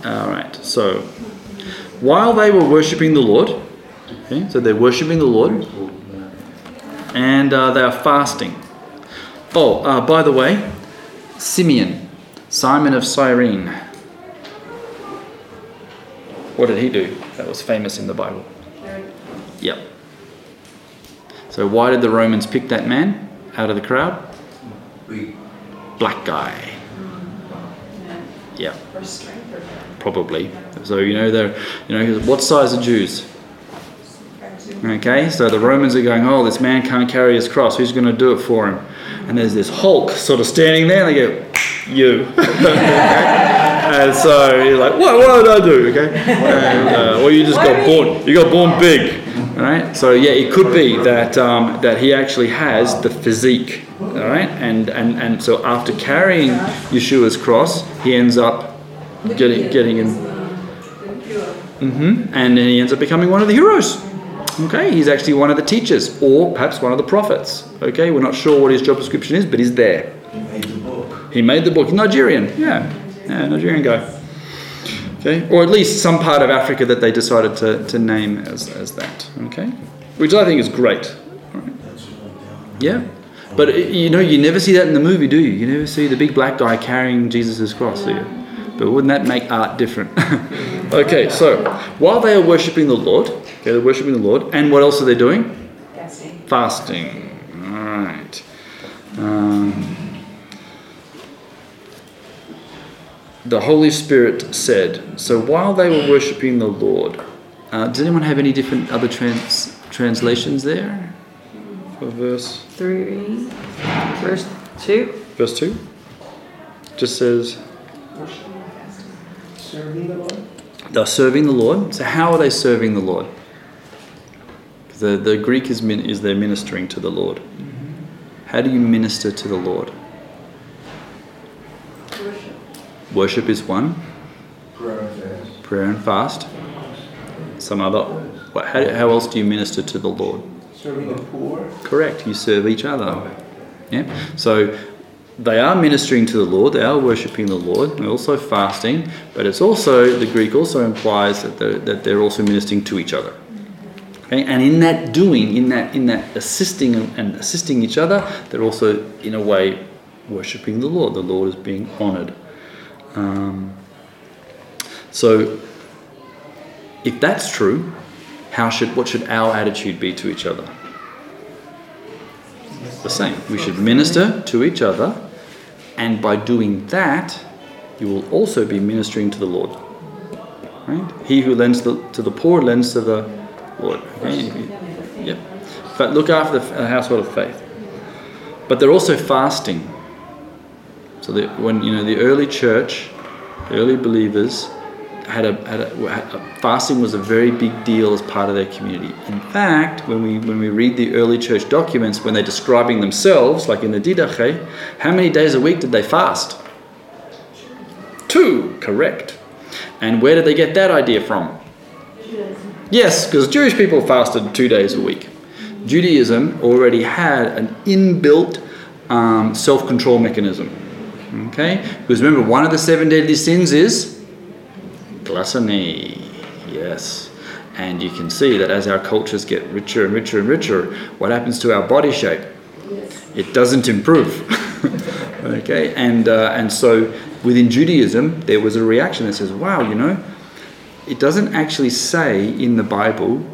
All right. So while they were worshiping the Lord, okay, so they're worshiping the Lord, and uh, they are fasting. Oh, uh, by the way, Simeon, Simon of Cyrene. What did he do that was famous in the Bible? Yep. So why did the Romans pick that man out of the crowd? Black guy. Yeah. For strength or Probably. So you know they're you know what size are Jews? Okay, so the Romans are going, oh, this man can't carry his cross. Who's going to do it for him? And there's this Hulk sort of standing there, and they go, you. and so you're like, what? What did I do? Okay, and, uh, or you just got born. You got born big, all right? So yeah, it could be that um, that he actually has the physique, all right? And and and so after carrying Yeshua's cross, he ends up getting getting in. hmm And then he ends up becoming one of the heroes. Okay, he's actually one of the teachers, or perhaps one of the prophets. Okay, we're not sure what his job description is, but he's there. He made the book. He made the book. Nigerian, yeah, yeah, Nigerian guy. Okay, or at least some part of Africa that they decided to, to name as, as that. Okay, which I think is great. Right. Yeah, but uh, you know, you never see that in the movie, do you? You never see the big black guy carrying Jesus' cross, do you? But wouldn't that make art different? okay, so while they are worshipping the Lord, okay, they're worshipping the Lord, and what else are they doing? Fasting. fasting. All right. Um, the Holy Spirit said. So while they were worshipping the Lord, uh, does anyone have any different other trans- translations there for verse Three, verse two. verse two? Just says Serving the Lord. they're serving the Lord. So how are they serving the Lord? The the Greek is min- is they're ministering to the Lord. How do you minister to the Lord? Worship is one. Prayer and fast. Some other. What, how, how else do you minister to the Lord? Serving the poor. Correct. You serve each other. Yeah. So they are ministering to the Lord. They are worshiping the Lord. They're also fasting. But it's also the Greek also implies that they're, that they're also ministering to each other. Okay? And in that doing, in that in that assisting and assisting each other, they're also in a way worshiping the Lord. The Lord is being honoured. Um, so, if that's true, how should what should our attitude be to each other? The same. We should minister to each other, and by doing that, you will also be ministering to the Lord. Right? He who lends the, to the poor lends to the Lord. Yeah. But look after the household of faith. But they're also fasting. So when you know the early church, the early believers had a, had a, had a fasting was a very big deal as part of their community. In fact, when we when we read the early church documents, when they're describing themselves, like in the Didache, how many days a week did they fast? Two, correct. And where did they get that idea from? Yes, because Jewish people fasted two days a week. Judaism already had an inbuilt um, self control mechanism. Okay? Because remember, one of the seven deadly sins is gluttony. Yes. And you can see that as our cultures get richer and richer and richer, what happens to our body shape? It doesn't improve. okay? And, uh, and so within Judaism, there was a reaction that says, wow, you know, it doesn't actually say in the Bible,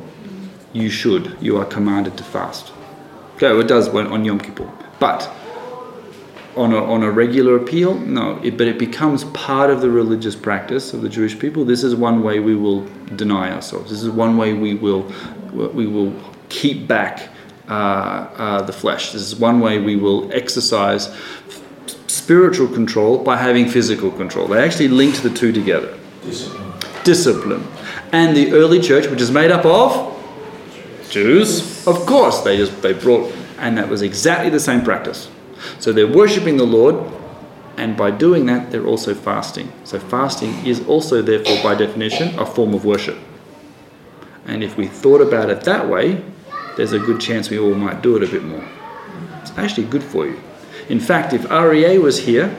you should, you are commanded to fast. Okay, well, it does on Yom Kippur. But on a, on a regular appeal, no. It, but it becomes part of the religious practice of the Jewish people. This is one way we will deny ourselves. This is one way we will we will keep back uh, uh, the flesh. This is one way we will exercise spiritual control by having physical control. They actually linked the two together. Discipline. Discipline. And the early church, which is made up of Jews, of course, they just they brought, and that was exactly the same practice. So they're worshipping the Lord, and by doing that, they're also fasting. So fasting is also, therefore, by definition, a form of worship. And if we thought about it that way, there's a good chance we all might do it a bit more. It's actually good for you. In fact, if REA was here,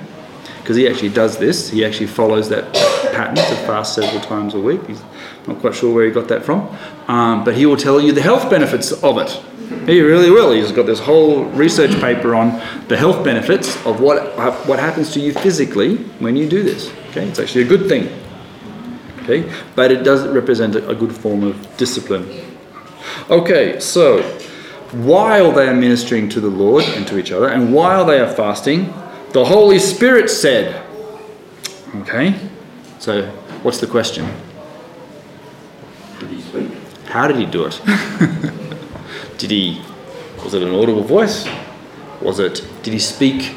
because he actually does this, he actually follows that pattern to fast several times a week. He's not quite sure where he got that from, um, but he will tell you the health benefits of it. He really will. He's got this whole research paper on the health benefits of what what happens to you physically when you do this. Okay, it's actually a good thing. Okay, but it does represent a, good form of discipline. Okay, so while they are ministering to the Lord and to each other, and while they are fasting, the Holy Spirit said. Okay, so what's the question? Did he speak? How did he do it? did he? Was it an audible voice? Was it? Did he speak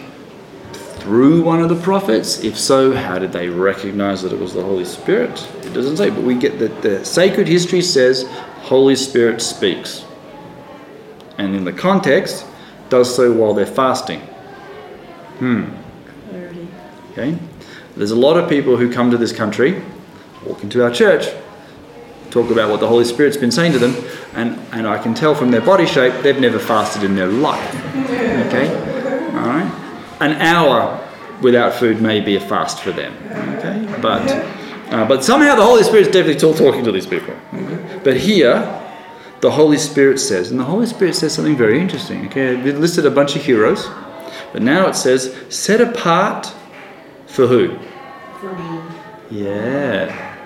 through one of the prophets? If so, how did they recognize that it was the Holy Spirit? It doesn't say, but we get that the sacred history says Holy Spirit speaks, and in the context, does so while they're fasting. Hmm. Okay. There's a lot of people who come to this country, walk into our church, talk about what the Holy Spirit's been saying to them, and, and I can tell from their body shape they've never fasted in their life. Okay? Alright? An hour without food may be a fast for them. Okay? But uh, but somehow the Holy Spirit's definitely still talking to these people. Okay? But here, the Holy Spirit says, and the Holy Spirit says something very interesting. Okay, we listed a bunch of heroes, but now it says, set apart for who? For me. Yeah.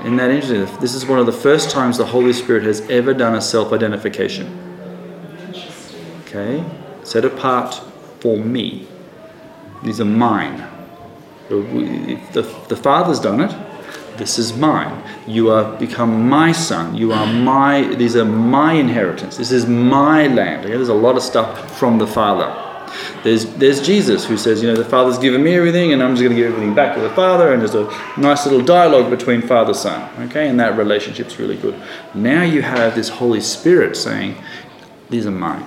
Isn't that interesting? This is one of the first times the Holy Spirit has ever done a self identification. Okay? Set apart for me. These are mine. The, the Father's done it, this is mine. You are become my son. You are my, these are my inheritance. This is my land. Okay? There's a lot of stuff from the Father. There's, there's Jesus who says, you know, the Father's given me everything and I'm just going to give everything back to the Father. And there's a nice little dialogue between Father and Son. Okay? And that relationship's really good. Now you have this Holy Spirit saying, these are mine.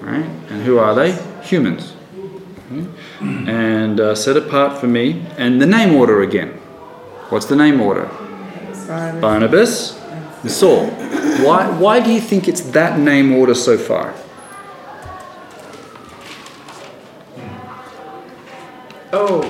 Right? And who are they? Humans. Okay? And uh, set apart for me. And the name order again. What's the name order? Barnabas and Saul. Why, why do you think it's that name order so far? Oh.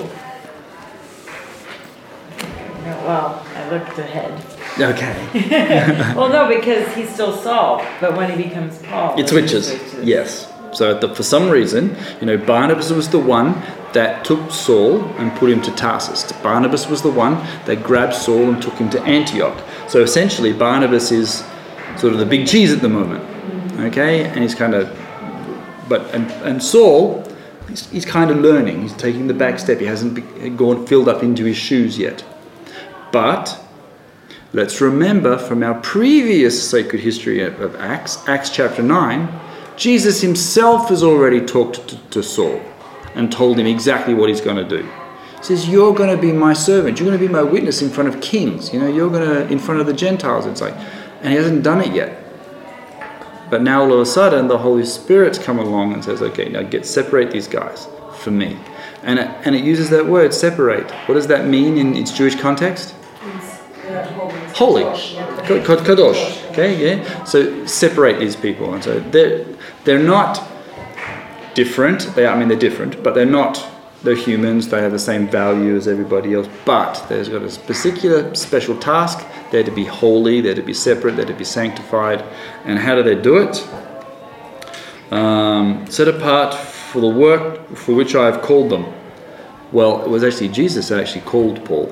Well, I looked ahead. Okay. well, no, because he's still Saul, but when he becomes Paul, It switches. Yes. So the, for some reason, you know, Barnabas was the one that took Saul and put him to Tarsus. Barnabas was the one that grabbed Saul and took him to Antioch. So essentially, Barnabas is sort of the big cheese at the moment. Mm-hmm. Okay, and he's kind of, but and, and Saul, he's, he's kind of learning. He's taking the back step. He hasn't gone filled up into his shoes yet. But let's remember from our previous sacred history of, Acts, Acts chapter nine, Jesus himself has already talked to, to Saul and told him exactly what he's going to do. He says, You're going to be my servant. You're going to be my witness in front of kings. You know, you're going to, in front of the Gentiles. It's like, and he hasn't done it yet. But now all of a sudden, the Holy Spirit's come along and says, Okay, now get separate these guys for me. And it, and it uses that word, separate. What does that mean in its Jewish context? Holy. Kadosh. Okay, yeah. So separate these people. And so they're, they're not different. They, I mean, they're different, but they're not. They're humans. They have the same value as everybody else. But there's got a particular special task. They're to be holy. They're to be separate. They're to be sanctified. And how do they do it? Um, set apart for the work for which I have called them. Well, it was actually Jesus that actually called Paul.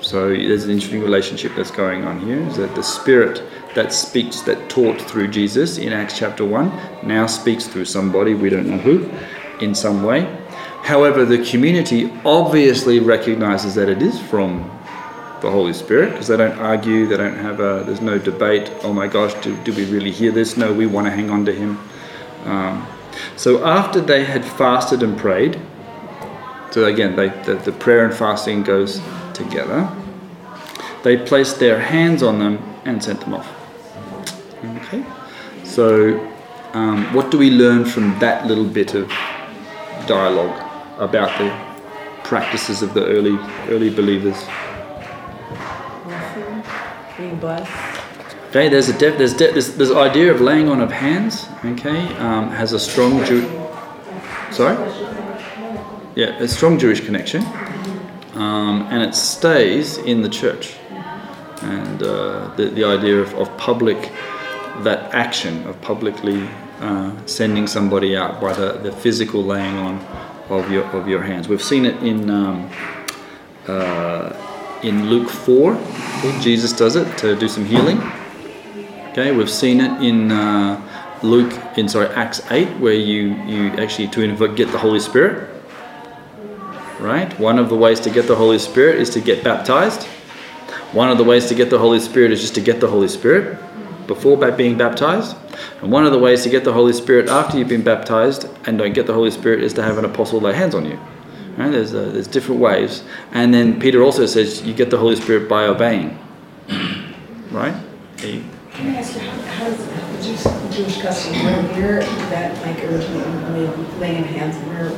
So there's an interesting relationship that's going on here. Is that the Spirit that speaks, that taught through Jesus in Acts chapter 1, now speaks through somebody, we don't know who, in some way. However, the community obviously recognizes that it is from the Holy Spirit because they don't argue, they don't have a, there's no debate, oh my gosh, do, do we really hear this? No, we want to hang on to Him. Um, so after they had fasted and prayed, so again, they, the, the prayer and fasting goes together. They placed their hands on them and sent them off. Okay, so um, what do we learn from that little bit of dialogue about the practices of the early early believers? being blessed. Okay, there's a def- there's, de- there's this idea of laying on of hands. Okay, um, has a strong Jew. Sorry. Yeah, a strong Jewish connection, um, and it stays in the church. And uh, the the idea of, of public that action of publicly uh, sending somebody out by the, the physical laying on of your of your hands. We've seen it in um, uh, in Luke four. Jesus does it to do some healing. Okay, we've seen it in uh, Luke in sorry Acts eight, where you you actually to get the Holy Spirit. Right, one of the ways to get the Holy Spirit is to get baptized. One of the ways to get the Holy Spirit is just to get the Holy Spirit before being baptized. And one of the ways to get the Holy Spirit after you've been baptized and don't get the Holy Spirit is to have an apostle lay hands on you. Right? There's, uh, there's different ways. And then Peter also says you get the Holy Spirit by obeying. Right? He- Can I ask you, how, how does the Jewish, Jewish custom, where, where that, like, originally, laying hands, where,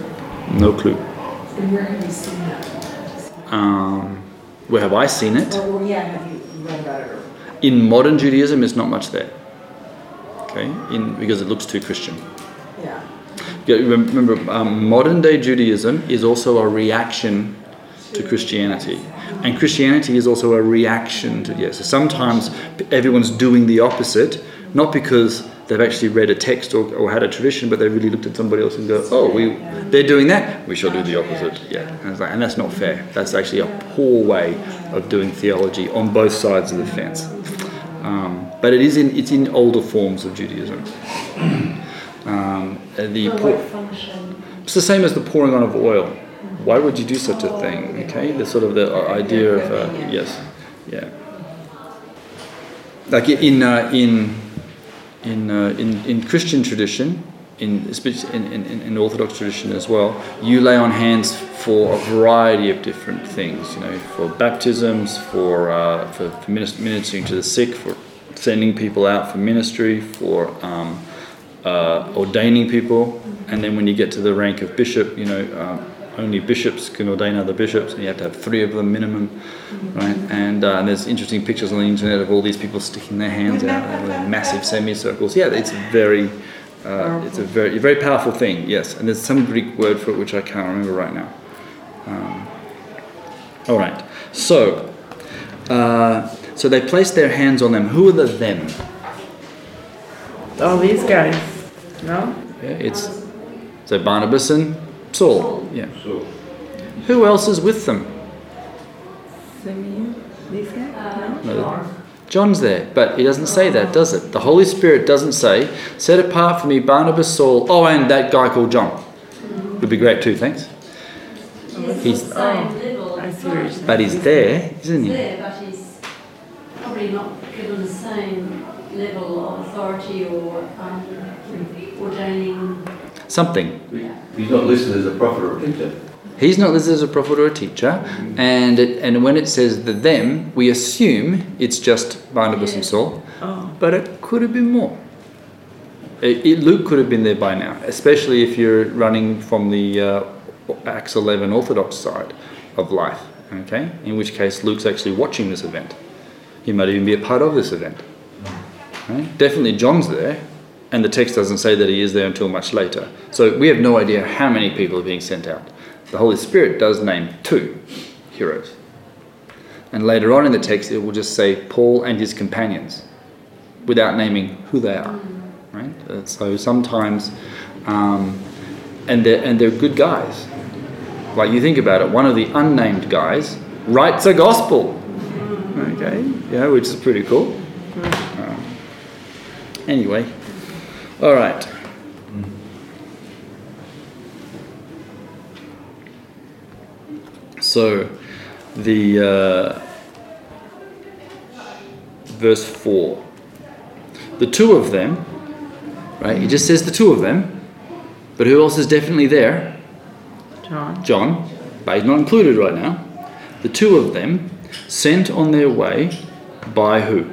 no clue. where have you seen that? Um, where have I seen it? Or, or, yeah, have you read about it, or? In modern Judaism, it's not much there. Okay? In, because it looks too Christian. Yeah. Yeah, remember, um, modern day Judaism is also a reaction to Christianity. And Christianity is also a reaction to, yes. So sometimes everyone's doing the opposite, not because they've actually read a text or, or had a tradition, but they really looked at somebody else and go, oh, we, they're doing that, we shall do the opposite. Yeah, and, like, and that's not fair. That's actually a poor way of doing theology on both sides of the fence. Um, but it is in it's in older forms of Judaism. Um, the pour- it's the same as the pouring on of oil. Why would you do such a thing? Okay, the sort of the idea of uh, yes, yeah. Like in uh, in in, uh, in in Christian tradition, in, in, in, in Orthodox tradition as well, you lay on hands for a variety of different things. You know, for baptisms, for uh, for, for ministering to the sick, for sending people out for ministry, for um, uh, ordaining people, and then when you get to the rank of bishop, you know, um, only bishops can ordain other bishops, and you have to have three of them minimum, right? And, uh, and there's interesting pictures on the internet of all these people sticking their hands out in massive semicircles. Yeah, it's very, uh, it's a very, very powerful thing. Yes, and there's some Greek word for it which I can't remember right now. Um, all right, so. Uh, so they placed their hands on them. Who are the them? All these guys, no? Yeah, it's so Barnabas and Saul. Yeah. Who else is with them? Simeon, these guys? No? No, John's there, but he doesn't say that, does it? The Holy Spirit doesn't say, "Set apart for me Barnabas, Saul." Oh, and that guy called John. Would be great too. Thanks. He's, oh, but he's there, isn't he? there, but he's probably not given the same level of authority or um, ordaining. Something. He's not listed as a prophet or a teacher. He's not listed as a prophet or a teacher, and it, and when it says the them, we assume it's just Barnabas and Saul, Oh. but it could have been more. It, it- Luke could have been there by now, especially if you're running from the uh, Acts 11 Orthodox side of life. Okay, in which case Luke's actually watching this event. He might even be a part of this event. Right? Definitely John's there, and the text doesn't say that he is there until much later. So we have no idea how many people are being sent out. The Holy Spirit does name two heroes. And later on in the text, it will just say Paul and his companions without naming who they are. Right? Uh, So sometimes, um, and, they're, and they're good guys. Like you think about it, one of the unnamed guys writes a gospel. Okay, yeah, which is pretty cool. Um, anyway, all right. So, the uh, verse four, the two of them, right? He just says the two of them, but who else is definitely there? John. John, but he's not included right now. The two of them sent on their way by who?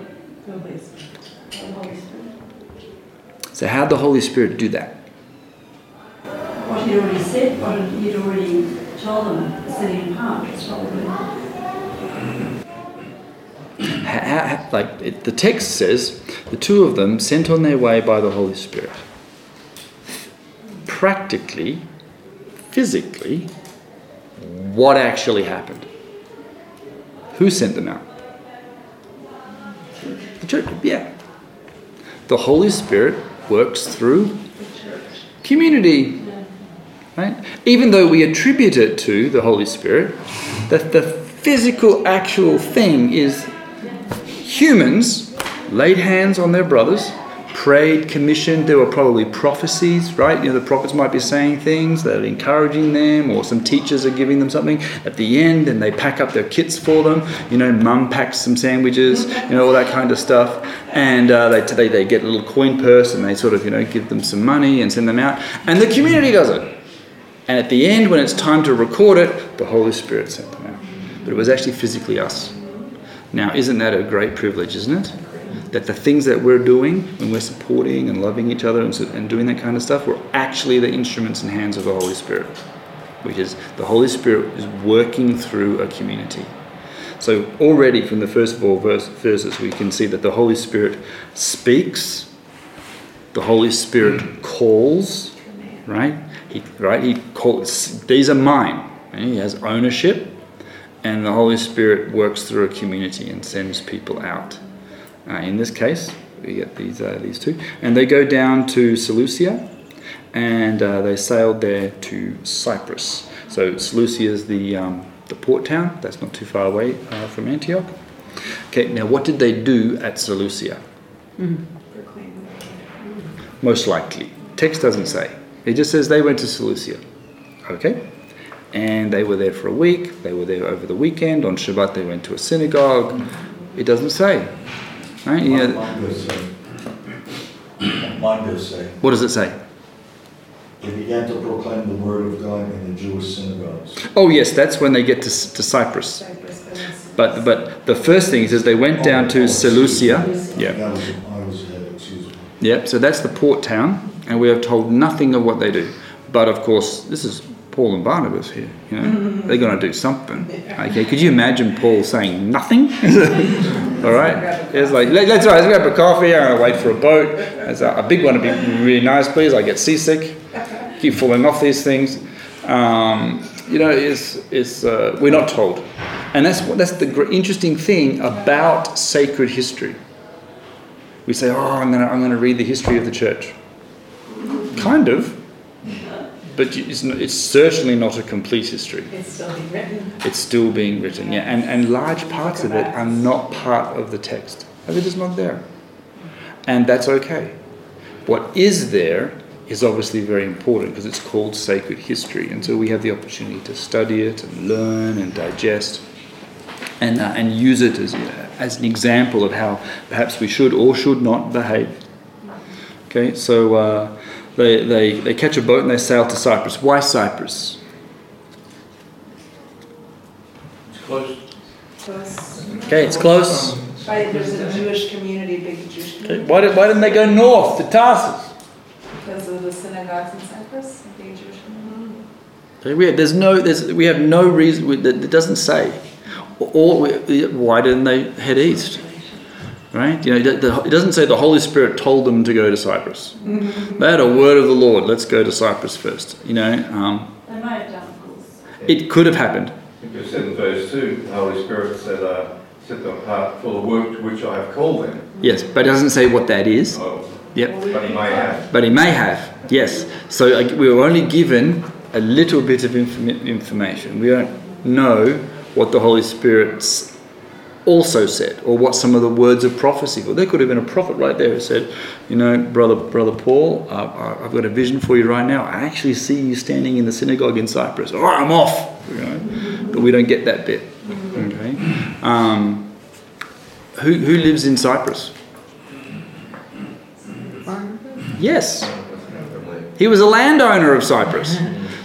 So, how'd the Holy Spirit do that? What he'd already said, what he'd already told them, setting apart, is probably. Ha- like it, the text says, the two of them sent on their way by the Holy Spirit. Practically, physically, what actually happened? Who sent them out? The church, yeah. The Holy Spirit works through the church. community. Right? Even though we attribute it to the Holy Spirit, that the physical, actual thing is humans laid hands on their brothers, prayed, commissioned. There were probably prophecies, right? You know, the prophets might be saying things, they're encouraging them, or some teachers are giving them something. At the end, and they pack up their kits for them. You know, mum packs some sandwiches, you know, all that kind of stuff. And uh, they, they, they get a little coin purse and they sort of, you know, give them some money and send them out. And the community does it. And at the end, when it's time to record it, the Holy Spirit sent them out. But it was actually physically us. Now, isn't that a great privilege, isn't it? That the things that we're doing when we're supporting and loving each other and, so- and doing that kind of stuff, we're actually the instruments and hands of the Holy Spirit. Which is the Holy Spirit is working through a community. So already from the first four verse, verses, we can see that the Holy Spirit speaks, the Holy Spirit calls, right? He, right? He these are mine. and He has ownership, and the Holy Spirit works through a community and sends people out. Uh, in this case, we get these uh, these two, and they go down to Seleucia, and uh, they sailed there to Cyprus. So Seleucia is the um, the port town. That's not too far away uh, from Antioch. Okay, now what did they do at Seleucia? Most likely, text doesn't say. It just says they went to Seleucia. Okay, and they were there for a week. They were there over the weekend. On Shabbat, they went to a synagogue. It doesn't say. Right? Yeah. Mine does say. Mine does say. What does it say? They began to proclaim the word of God in the Jewish synagogues. Oh yes, that's when they get to, to Cyprus. But but the first thing is says they went down to Seleucia. Oh, yeah. That was, I was ahead, excuse me. Yep. So that's the port town, and we are told nothing of what they do. But of course, this is Paul and Barnabas here. You know, they're going to do something. Okay. Could you imagine Paul saying nothing? All right. It's like Let, let's let's grab a coffee. I'm going to wait for a boat. It's a, a big one would be really nice, please. I get seasick. Keep falling off these things. Um, you know, is is uh, we're not told, and that's what that's the interesting thing about sacred history. We say, "Oh, I'm going to I'm going to read the history of the church." Kind of, but it's, it's certainly not a complete history. It's still being written. It's still being written, yeah, and and large parts of it are not part of the text. They're just not there, and that's okay. What is there is obviously very important because it's called sacred history, and so we have the opportunity to study it and learn and digest, and uh, and use it as as an example of how perhaps we should or should not behave. Okay, so uh, they, they they catch a boat and they sail to Cyprus. Why Cyprus? It's close. Close. Okay, it's close. Right, there's a Jewish community, big Jewish Okay, community. why, did, why didn't they go north to Tarsus? Because of the synagogues in Cyprus, the big Jewish community. Okay, we, there's no, there's, we have no reason, we, that it doesn't say. Or, we- why didn't they head east? Right? You know, the- the- it doesn't say the Holy Spirit told them to go to Cyprus. They had a word of the Lord, let's go to Cyprus first. You know, um, They might have done, of course. it could have happened. I think it said in verse 2, the Holy Spirit said, uh, set them apart for the work to which I have called them. Yes, but it doesn't say what that is. Oh, Yep. but he may have. But he may have, yes. So uh, we were only given a little bit of inform- information. We don't know what the Holy Spirit's also said, or what some of the words of prophecy were. There could have been a prophet right there who said, "You know, brother, brother Paul, uh, I've got a vision for you right now. I actually see you standing in the synagogue in Cyprus. All right, I'm off." But we don't get that bit. Okay. Um, who who lives in Cyprus? Yes. He was a landowner of Cyprus.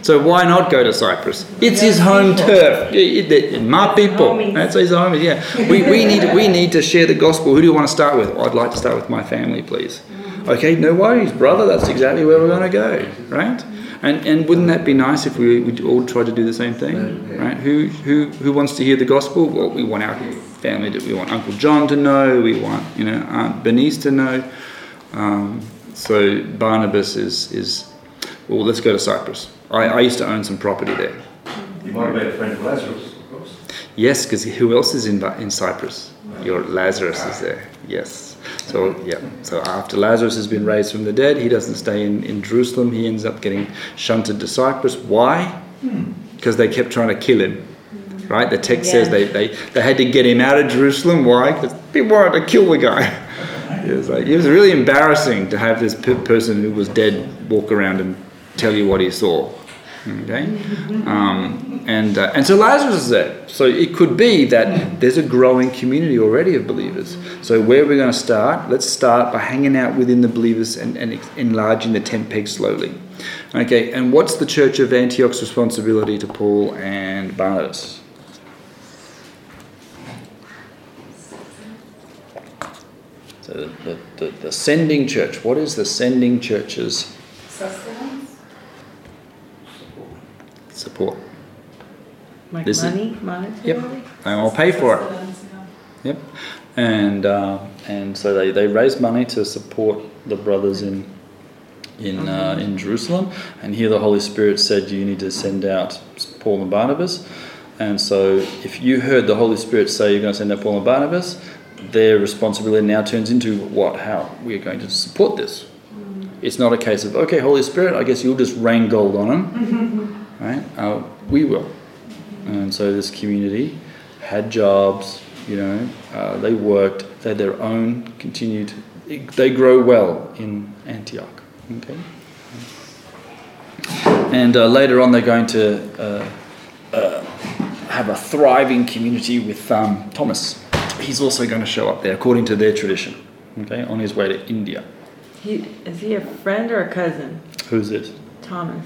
So why not go to Cyprus? It's his home turf. It- it- my people. That's his home. Yeah. We, we need we need to share the gospel. Who do you want to start with? I'd like to start with my family, please. Okay, no worries, brother. That's exactly where we're going to go, right? And and wouldn't that be nice if we, we all tried to do the same thing, right? Who who who wants to hear the gospel? Well, we want our family to. We want Uncle John to know. We want you know Aunt Bernice to know. Um, so Barnabas is is well. Let's go to Cyprus. I, I used to own some property there. You might have been a friend of Lazarus, of course. Yes, because who else is in in Cyprus? Your Lazarus is there. Yes. So yeah. So after Lazarus has been raised from the dead, he doesn't stay in, in Jerusalem. He ends up getting shunted to Cyprus. Why? Hmm. Because they kept trying to kill him. Right? The text says they, they, they had to get him out of Jerusalem. Why? Because people wanted to kill the guy. It was like it was really embarrassing to have this pe- person who was dead walk around and tell you what he saw. Okay, um, and uh, and so Lazarus is there. So it could be that there's a growing community already of believers. So where are we going to start? Let's start by hanging out within the believers and, and enlarging the tent peg slowly. Okay, and what's the Church of Antioch's responsibility to Paul and Barnabas? So the, the, the, the sending church. What is the sending church's Sustenance? Support? Like This is- money, monetary? Yep, and I'll pay for it. Yep, and uh, and so they, they raise money to support the brothers in in uh, in Jerusalem, and here the Holy Spirit said you need to send out Paul and Barnabas, and so if you heard the Holy Spirit say you're going to send out Paul and Barnabas, their responsibility now turns into what? How we are going to support this. It's not a case of okay, Holy Spirit. I guess you'll just rain gold on them, right? Uh, we will. And so this community had jobs. You know, uh, they worked. They had their own continued. They grow well in Antioch. Okay. And uh, later on, they're going to uh, uh, have a thriving community with um, Thomas. He's also going to show up there, according to their tradition. Okay, on his way to India. He, is he a friend or a cousin? Who's this? Thomas.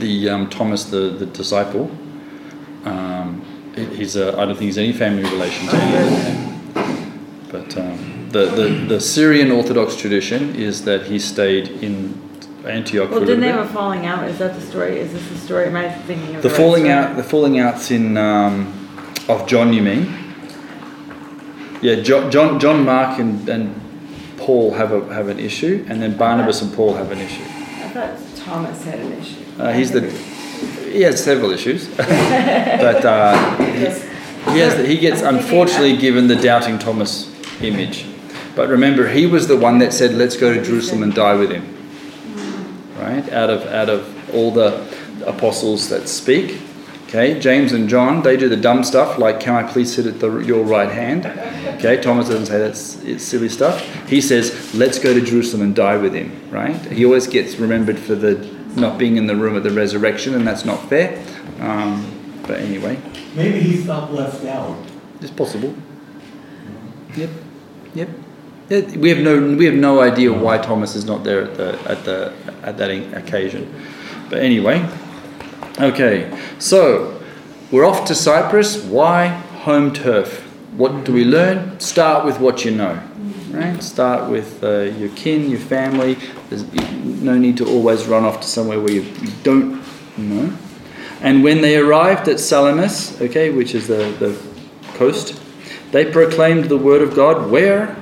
The um, Thomas, the, the disciple. Um, he's a, I don't think he's any family relation to him. But um, the, the, the Syrian Orthodox tradition is that he stayed in Antioch Well, for a didn't little they a falling out? Is that the story? Is this the story? Am I thinking of The the, falling story? out, the falling outs in um, of John, you mean? Yeah, John, John, John Mark, and, and Paul have a have an issue, and then Barnabas and Paul have an issue. I thought Thomas had an issue. Uh, he's the he has several issues, but uh, he, he has the, he gets unfortunately given the doubting Thomas image. But remember, he was the one that said, "Let's go to Jerusalem and die with him." Right out of out of all the apostles that speak. Okay, James and John, they do the dumb stuff like, "Can I please sit at the, your right hand?" Okay, Thomas doesn't say that's it's silly stuff. He says, "Let's go to Jerusalem and die with him." Right? He always gets remembered for the not being in the room at the resurrection, and that's not fair. Um, but anyway, Maybe he felt left out. it's possible. Yep, yep. Yeah, we have no we have no idea why Thomas is not there at the at the at that occasion. But anyway, okay. So we're off to Cyprus. Why home turf? What do we learn? Start with what you know. Right. Start with uh, your kin, your family. There's no need to always run off to somewhere where you, you don't know. And when they arrived at Salamis, okay, which is the, the coast, they proclaimed the word of God where?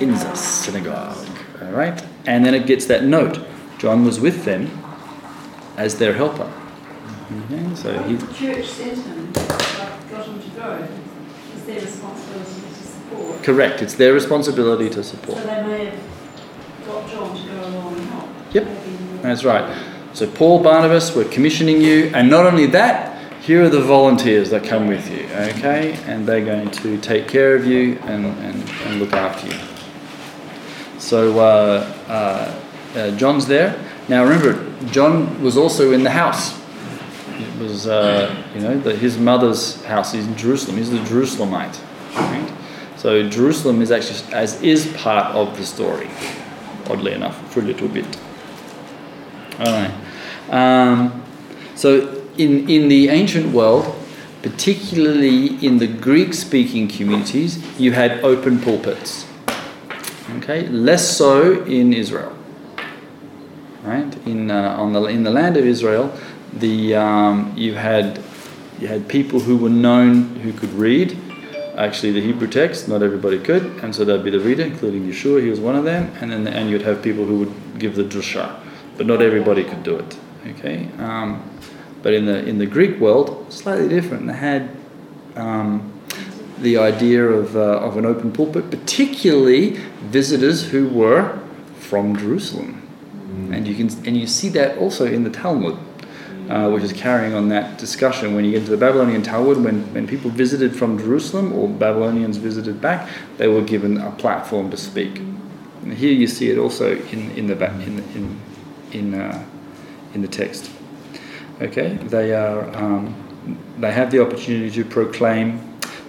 In the synagogue. All right? And then it gets that note. John was with them as their helper. Okay, so he, The church sent him, got him to go. It's their responsibility to support. correct, it's their responsibility to support. So they may have got John to go along and help. Yep, that's right. So Paul, Barnabas, we're commissioning you, and not only that, here are the volunteers that come with you, okay? And they're going to take care of you and, and, and look after you. So uh, uh, uh, John's there. Now remember, John was also in the house. It was, uh, you know, the, his mother's house. He's in Jerusalem. He's the Jerusalemite. Right? So Jerusalem is actually as is part of the story, oddly enough, for a little bit. All right. Um, so in in the ancient world, particularly in the Greek-speaking communities, you had open pulpits. Okay, less so in Israel. Right in uh, on the in the land of Israel, the um, you had you had people who were known who could read. Actually, the Hebrew text, not everybody could, and so that'd be the reader, including Yeshua. He was one of them, and then and you'd have people who would give the drusha, but not everybody could do it. Okay, um, but in the in the Greek world, slightly different. They had um, the idea of, uh, of an open pulpit, particularly visitors who were from Jerusalem. And you can and you see that also in the Talmud, uh, which is carrying on that discussion. When you get to the Babylonian Talmud, when, when people visited from Jerusalem or Babylonians visited back, they were given a platform to speak. And here you see it also in, in the in in in, uh, in the text. Okay, they are um, they have the opportunity to proclaim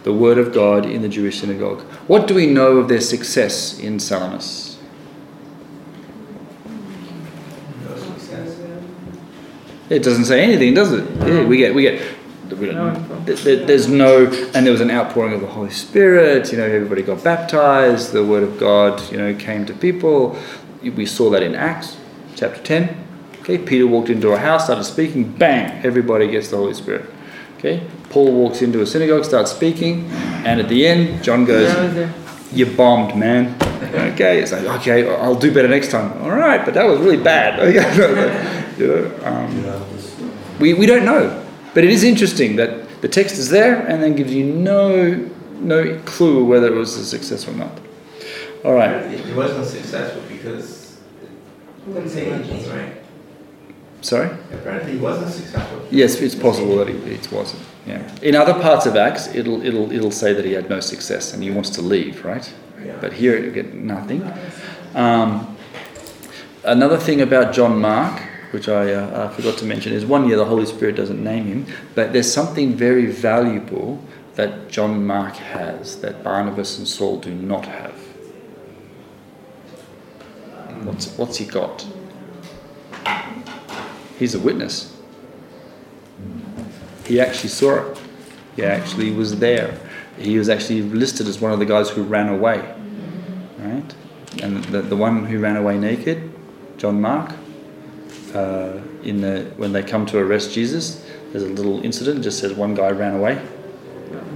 the word of God in the Jewish synagogue. What do we know of their success in Salamis? It doesn't say anything, does it? Yeah, we get we get. We don't, there- there- there's no, and there was an outpouring of the Holy Spirit. You know, everybody got baptized. The word of God, you know, came to people. We saw that in Acts chapter ten. Okay, Peter walked into a house, started speaking. Bang! Everybody gets the Holy Spirit. Okay, Paul walks into a synagogue, starts speaking, and at the end, John goes, That was there. "You bombed, man." Okay, it's like, okay, I'll do better next time. All right, but that was really bad. you know, um, we, we don't know. But it is interesting that the text is there and then gives you no no clue whether it was a success or not. All right. It wasn't successful because it didn't say right? Sorry. Apparently, it wasn't successful. Yes, it's possible that it, it wasn't. Yeah. In other parts of Acts, it'll it'll it'll say that he had no success and he wants to leave, right? Yeah. But here you get nothing. Um, another thing about John Mark, which I, uh, I forgot to mention, is one year the Holy Spirit doesn't name him, but there's something very valuable that John Mark has that Barnabas and Saul do not have. What's what's he got? He's a witness. He actually saw it. He actually was there. He was actually listed as one of the guys who ran away. Right? And the, the one who ran away naked, John Mark, uh, in the, when they come to arrest Jesus, there's a little incident, just says one guy ran away.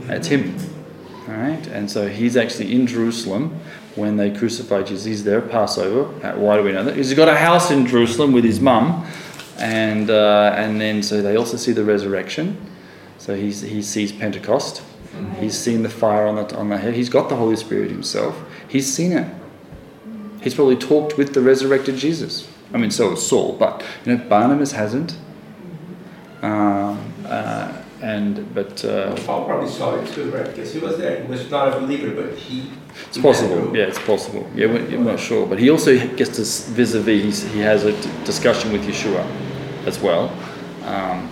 That's him. All right? And so he's actually in Jerusalem when they crucify Jesus. He's there, Passover. Why do we know that? He's got a house in Jerusalem with his mum. And, uh, and then so they also see the resurrection. So he's, he sees Pentecost. He's seen the fire on the, on the head. He's got the Holy Spirit himself. He's seen it. He's probably talked with the resurrected Jesus. I mean, so has Saul, but you know, Barnabas hasn't. Um, uh, and but uh, Paul probably saw it too, right? Because he was there. He was not a believer, but he. it's possible. Yeah, it's possible. Yeah, we're, we're not sure. But he also gets this vis-a-vis. He's, he has a d- discussion with Yeshua as well, um,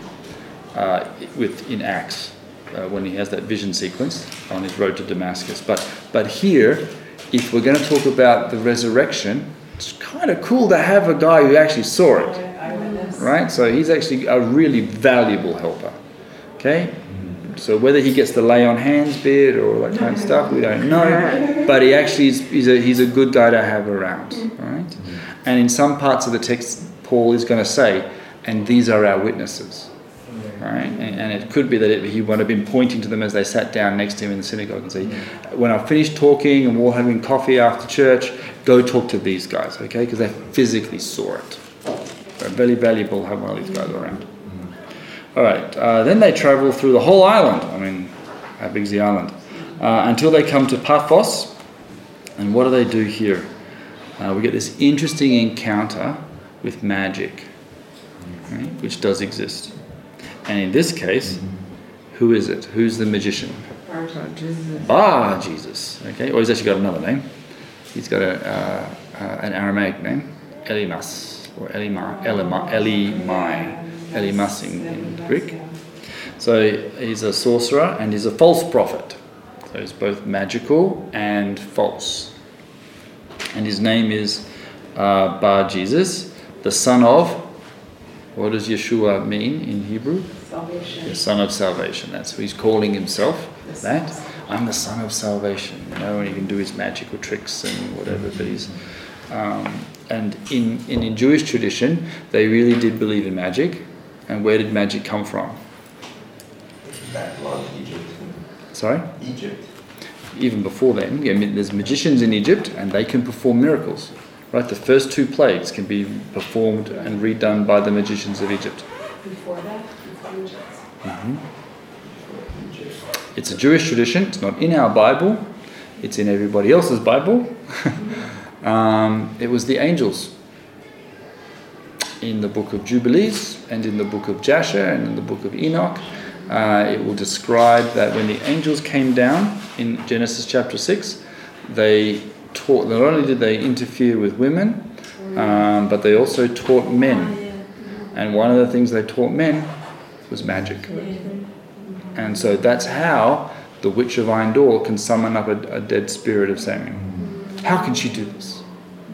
uh, with in Acts uh, when he has that vision sequence on his road to Damascus. But but here, if we're going to talk about the resurrection, it's kind of cool to have a guy who actually saw it, right? So he's actually a really valuable helper. Okay. So whether he gets the lay on hands bit or all that kind of stuff, we don't know. But he actually is he's a, he's a good guy to have around, right? And in some parts of the text, Paul is going to say, and these are our witnesses. Right? And, and it could be that it, he would have been pointing to them as they sat down next to him in the synagogue and say, When I finished talking and we're all having coffee after church, go talk to these guys, okay? Because they physically saw it. They're very valuable one of these guys around. All right, uh, then they travel through the whole island. I mean, how big's the island? Uh, until they come to Paphos. And what do they do here? Uh, we get this interesting encounter with magic, right, which does exist. And in this case, who is it? Who's the magician? Jesus. Bar Jesus. Okay, or he's actually got another name. He's got a, uh, uh, an Aramaic name, Elymas, or Elimai, Elimai, Elimai, Elymas in, in Greek. So he's a sorcerer and he's a false prophet. So he's both magical and false. And his name is uh, Bar Jesus, the son of, what does Yeshua mean in Hebrew? Salvation. The son of salvation. That's who he's calling himself. That I'm the son of salvation. You know, and he can do his magical tricks and whatever. But he's um, and in, in in Jewish tradition, they really did believe in magic. And where did magic come from? Babylon, Egypt. Sorry. Egypt. Even before then, I there's magicians in Egypt, and they can perform miracles. Right. The first two plagues can be performed and redone by the magicians of Egypt. Before that, before Egypt. Mhm. It's a Jewish tradition. It's not in our Bible. It's in everybody else's Bible. um, it was the angels in the book of Jubilees and in the book of Jasher and in the book of Enoch. Uh, it will describe that when the angels came down in Genesis chapter 6, they taught, not only did they interfere with women, um, but they also taught men. And one of the things they taught men was magic. And so that's how the witch of Endor can summon up a, a dead spirit of Samuel. How can she do this?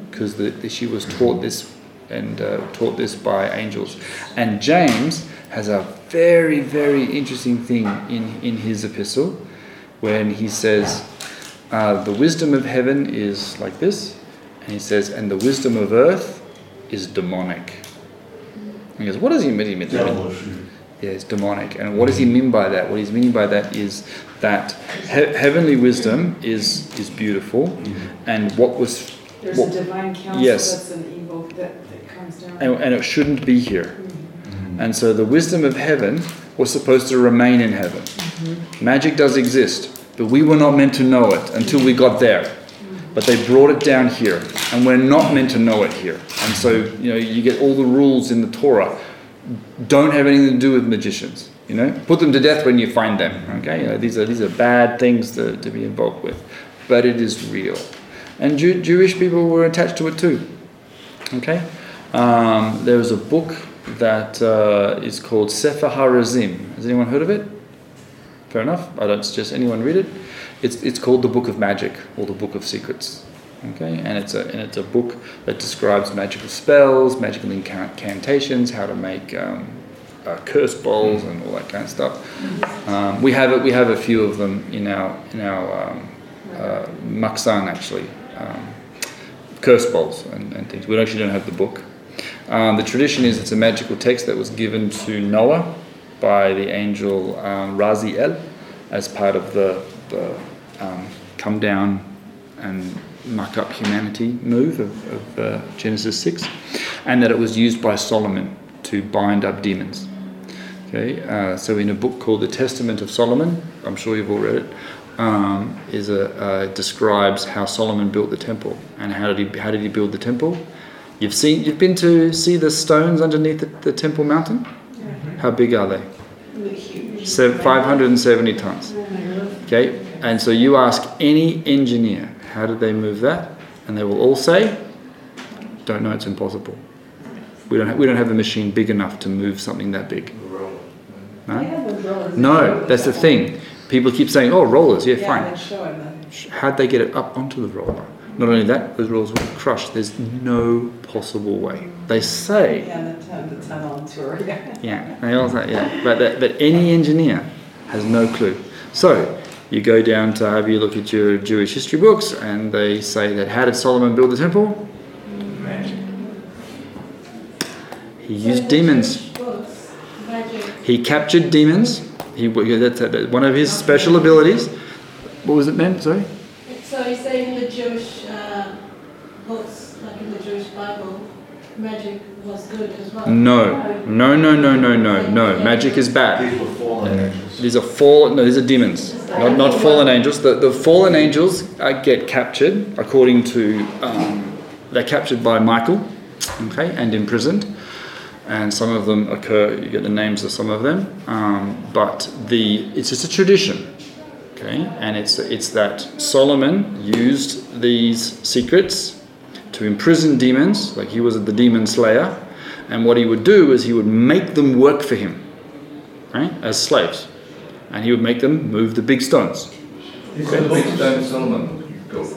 Because she was taught this and uh, taught this by angels. And James has a very, very interesting thing in, in his epistle when he says, uh, The wisdom of heaven is like this. And he says, And the wisdom of earth is demonic. He goes, What does he mean? He mean- yeah, it's demonic. And what does he mean by that? What he's meaning by that is that he- heavenly wisdom is is beautiful, and what was There's what- a divine counsel yes, that's an evil that, that comes down. And, and it shouldn't be here. Mm-hmm. And so the wisdom of heaven was supposed to remain in heaven. Mm-hmm. Magic does exist, but we were not meant to know it until we got there. Mm-hmm. But they brought it down here, and we're not meant to know it here. And so, you know, you get all the rules in the Torah don't have anything to do with magicians. You know, put them to death when you find them. Okay, you know, these are these are bad things to, to be involved with, but it is real, and Jew, Jewish people were attached to it too. Okay, um, there was a book that uh, is called Sefer Harazim. Has anyone heard of it? Fair enough. I don't suggest anyone read it. It's it's called the Book of Magic or the Book of Secrets. Okay, and it's a and it's a book that describes magical spells, magical incantations, how to make um, uh, curse bowls and all that kind of stuff. Um, we have it. We have a few of them in our in our um, uh, maksan actually, um, curse bowls and, and things. We actually don't have the book. Um, the tradition is it's a magical text that was given to Noah by the angel um, Raziel as part of the, the um, come down and muck up humanity move of, of uh, Genesis 6, and that it was used by Solomon to bind up demons. Okay, uh, so in a book called The Testament of Solomon, I'm sure you've all read it, um, is a uh, describes how Solomon built the temple and how did he how did he build the temple? You've seen you've been to see the stones underneath the, the temple mountain. How big are they? So 570 tons. Okay, and so you ask any engineer how did they move that, and they will all say, "Don't know. It's impossible. We don't. Ha- we don't have a machine big enough to move something that big." No, no. That's the thing. People keep saying, "Oh, rollers. Yeah, fine." How'd they get it up onto the roller? Not only that, those rollers were crushed. There's no possible way. They say Yeah, the ton- the tunnel tour, yeah. yeah, they all say, yeah. But, that, but any engineer has no clue. So you go down to have you look at your Jewish history books, and they say that how did Solomon build the temple? Magic. He used demons. He captured demons. He that's one of his special abilities. What was it meant? Sorry. So you're saying in the Jewish uh, books, like in the Jewish Bible, magic was good as well? No, no, no, no, no, no, no. Magic is bad. These were fallen angels. These are fallen. No, these are demons. Not not fallen angels. The the fallen angels uh, get captured according to. Um, they're captured by Michael, okay, and imprisoned. And some of them occur. You get the names of some of them, um, but the it's just a tradition, okay. And it's it's that Solomon used these secrets to imprison demons, like he was the demon slayer. And what he would do is he would make them work for him, right, as slaves. And he would make them move the big stones. That the big stone Solomon built?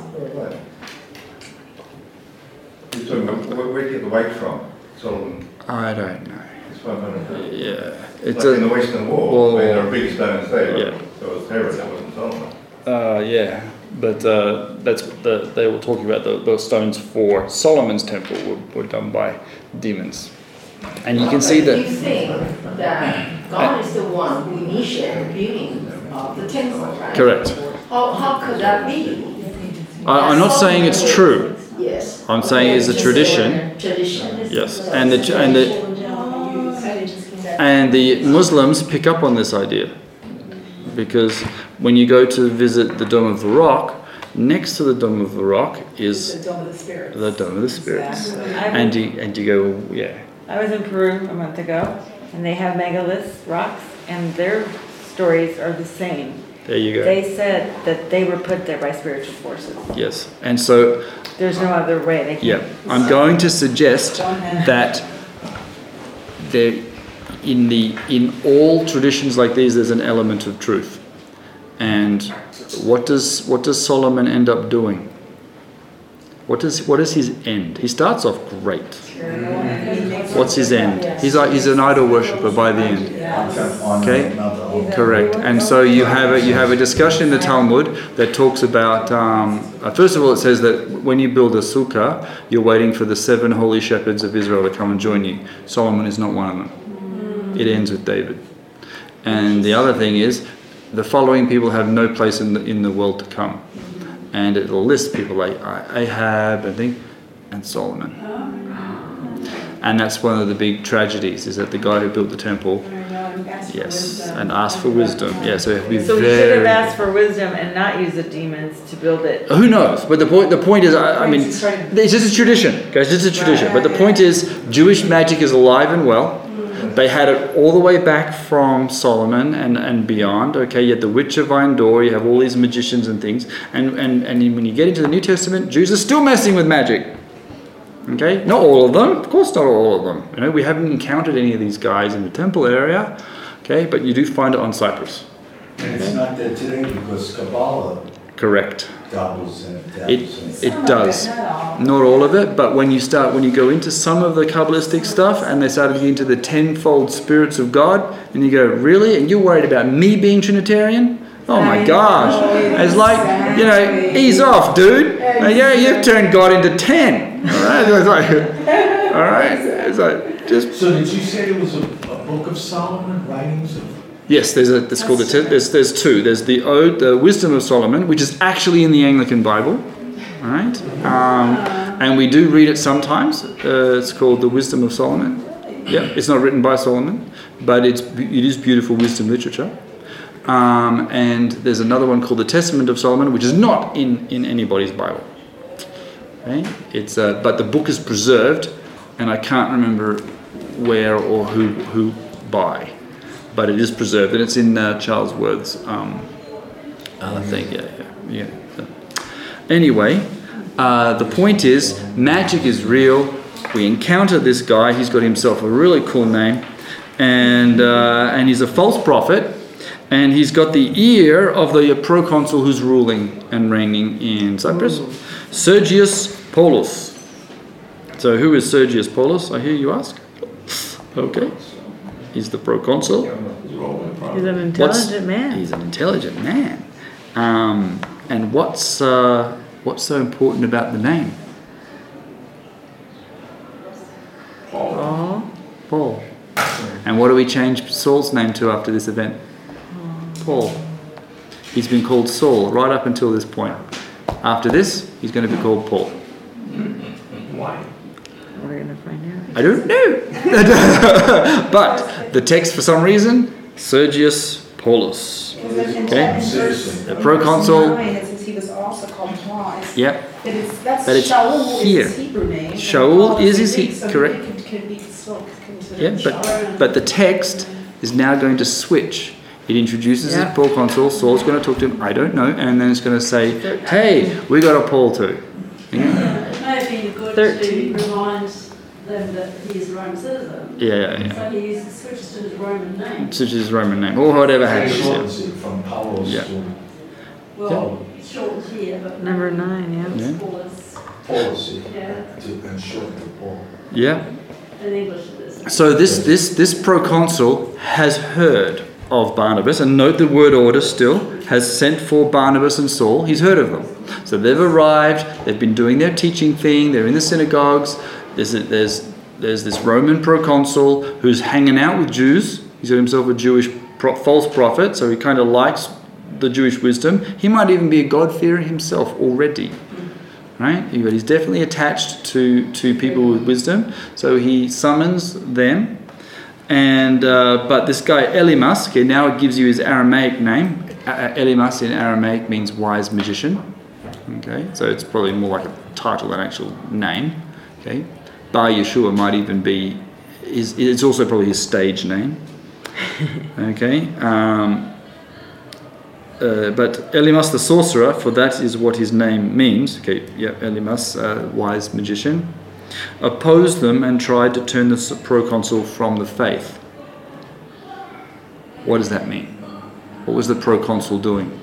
You're talking about, where, did you get the weight from, Solomon? I don't know. It's 500. Yeah. It's like in the Western Wall, where there are big big stones there. Yeah. So it was Herod, that wasn't Solomon. Uh, yeah, but uh, that's the, they were talking about the, those stones for Solomon's temple were, were done by demons. And you can see that. You think that God is the one who initiated the building of the temple, right? Correct. How, how could that be? I, I'm not saying it's true. Yes. I'm saying it's a tradition. Tradition. Yes, and the and the and the Muslims pick up on this idea because when you go to visit the Dome of the Rock, next to the Dome of the Rock is The Dome of the Spirits. the Dome of the Spirits, Exactly. and you and you go, well, yeah, I was in Peru a month ago, and they have megaliths, rocks, and their stories are the same. there you go. They said that they were put there by spiritual forces. Yes, and so There's no other way. They Yeah. I'm going to suggest that there, in the in all traditions like these, there's an element of truth. And what does what does Solomon end up doing? What does what is his end? He starts off great. What's his end? He's he's an idol worshipper by the end. Okay, correct. And so you have a you have a discussion in the Talmud that talks about. Um, uh, first of all, it says that when you build a sukkah, you're waiting for the seven holy shepherds of Israel to come and join you. Solomon is not one of them. It ends with David. And the other thing is, the following people have no place in the in the world to come, and it'll list people like Ahab, I think, and Solomon. And that's one of the big tragedies is that the guy who built the temple Yes, and ask for wisdom. Yeah, so we have be So we should have asked for wisdom and not use the demons to build it. Who knows? But the point, the point is, I, I mean, it's just a tradition, guys. It's a tradition. But the point is, Jewish magic is alive and well. They had it all the way back from Solomon and, and beyond. Okay, you had the witch of Endor, you have all these magicians and things. And, and, and when you get into the New Testament, Jews are still messing with magic. Okay, not all of them, of course, not all of them. You know, we haven't encountered any of these guys in the temple area. Okay, but you do find it on Cyprus. And it's not there today because Kabbalah Correct. Dabbles in It, dabbles it does. Not all of it, but when you start, when you go into some of the Kabbalistic stuff and they started to get into the tenfold spirits of God, and you go, really? And you're worried about me being Trinitarian? Oh my gosh. It's like, you know, ease off, dude. Like, yeah, you've turned God into 10. All right? It's like, all right? It's like, just. So did you say it was a, a book of Solomon, writings of? Yes, there's a. It's called the. Te- there's there's two. There's the Ode, the Wisdom of Solomon, which is actually in the Anglican Bible, all right? Um, and we do read it sometimes. Uh, it's called the Wisdom of Solomon. Yeah, it's not written by Solomon, but it's it is beautiful wisdom literature. Um, and there's another one called the Testament of Solomon, which is not in in anybody's Bible. Okay? It's uh, but the book is preserved, and I can't remember where or who who by but it is preserved, and it's in uh, Charlesworth's um, uh, thing. Yeah, yeah, yeah. Anyway, uh, the point is, magic is real. We encounter this guy. He's got himself a really cool name, and uh, and he's a false prophet, and he's got the ear of the proconsul who's ruling and reigning in Cyprus, Sergius Paulus. So, who is Sergius Paulus? I hear you ask. Okay. He's the proconsul. He's an intelligent What's- man. He's an intelligent man. Um, and what's uh, what's so important about the name? Oh. Paul. And what do we change Saul's name to after this event? Paul. He's been called Saul right up until this point. After this, he's going to be called Paul. Why? We're gonna find out. I don't know. but the text, for some reason, Sergius Paulus. Because in- in- Okay? The proconsul. verse nine, It says he was also called Paul. It's- Yep. But it's, that's But it's Shaul here. is his Hebrew name. Shaul is the his Greek, he- so correct. He could, could be Yeah, but but the text is now going to switch. It introduces Yeah. his proconsul. Saul's going to talk to him. I don't know, and then it's going to say, "Hey, we got a Paul too." Yeah, It might have been good Thirteen. to remind them that he is a Roman citizen. yeah, yeah. So he uses, switches to his Roman name. Such as his Roman name or whatever happens. Yeah. Shortens it from Paulos Yeah. to Well, it's shortened here, but. Number nine, yeah. Yeah. Paul is, policy yeah, to, and shorten to Paul. yeah. in English it is. So this this this proconsul has heard of Barnabas, and note the word order still has sent for Barnabas and Saul. He's heard of them, so they've arrived. They've been doing their teaching thing. They're in the synagogues. There's a, there's there's this Roman proconsul who's hanging out with Jews. He's himself a Jewish pro- false prophet, so he kind of likes the Jewish wisdom. He might even be a God-fearer himself already right? But he's definitely attached to, to people with wisdom. So he summons them. And uh, but this guy Elymas, okay, now it gives you his Aramaic name. Elymas in Aramaic means wise magician. Okay, so it's probably more like a title than actual name. Okay, Bar Yeshua might even be. Is it's also probably his stage name. Okay. Um, uh, but Elymas the sorcerer, for that is what his name means. Okay, yeah, Elymas, uh, wise magician, opposed them and tried to turn the proconsul from the faith. What does that mean? What was the proconsul doing?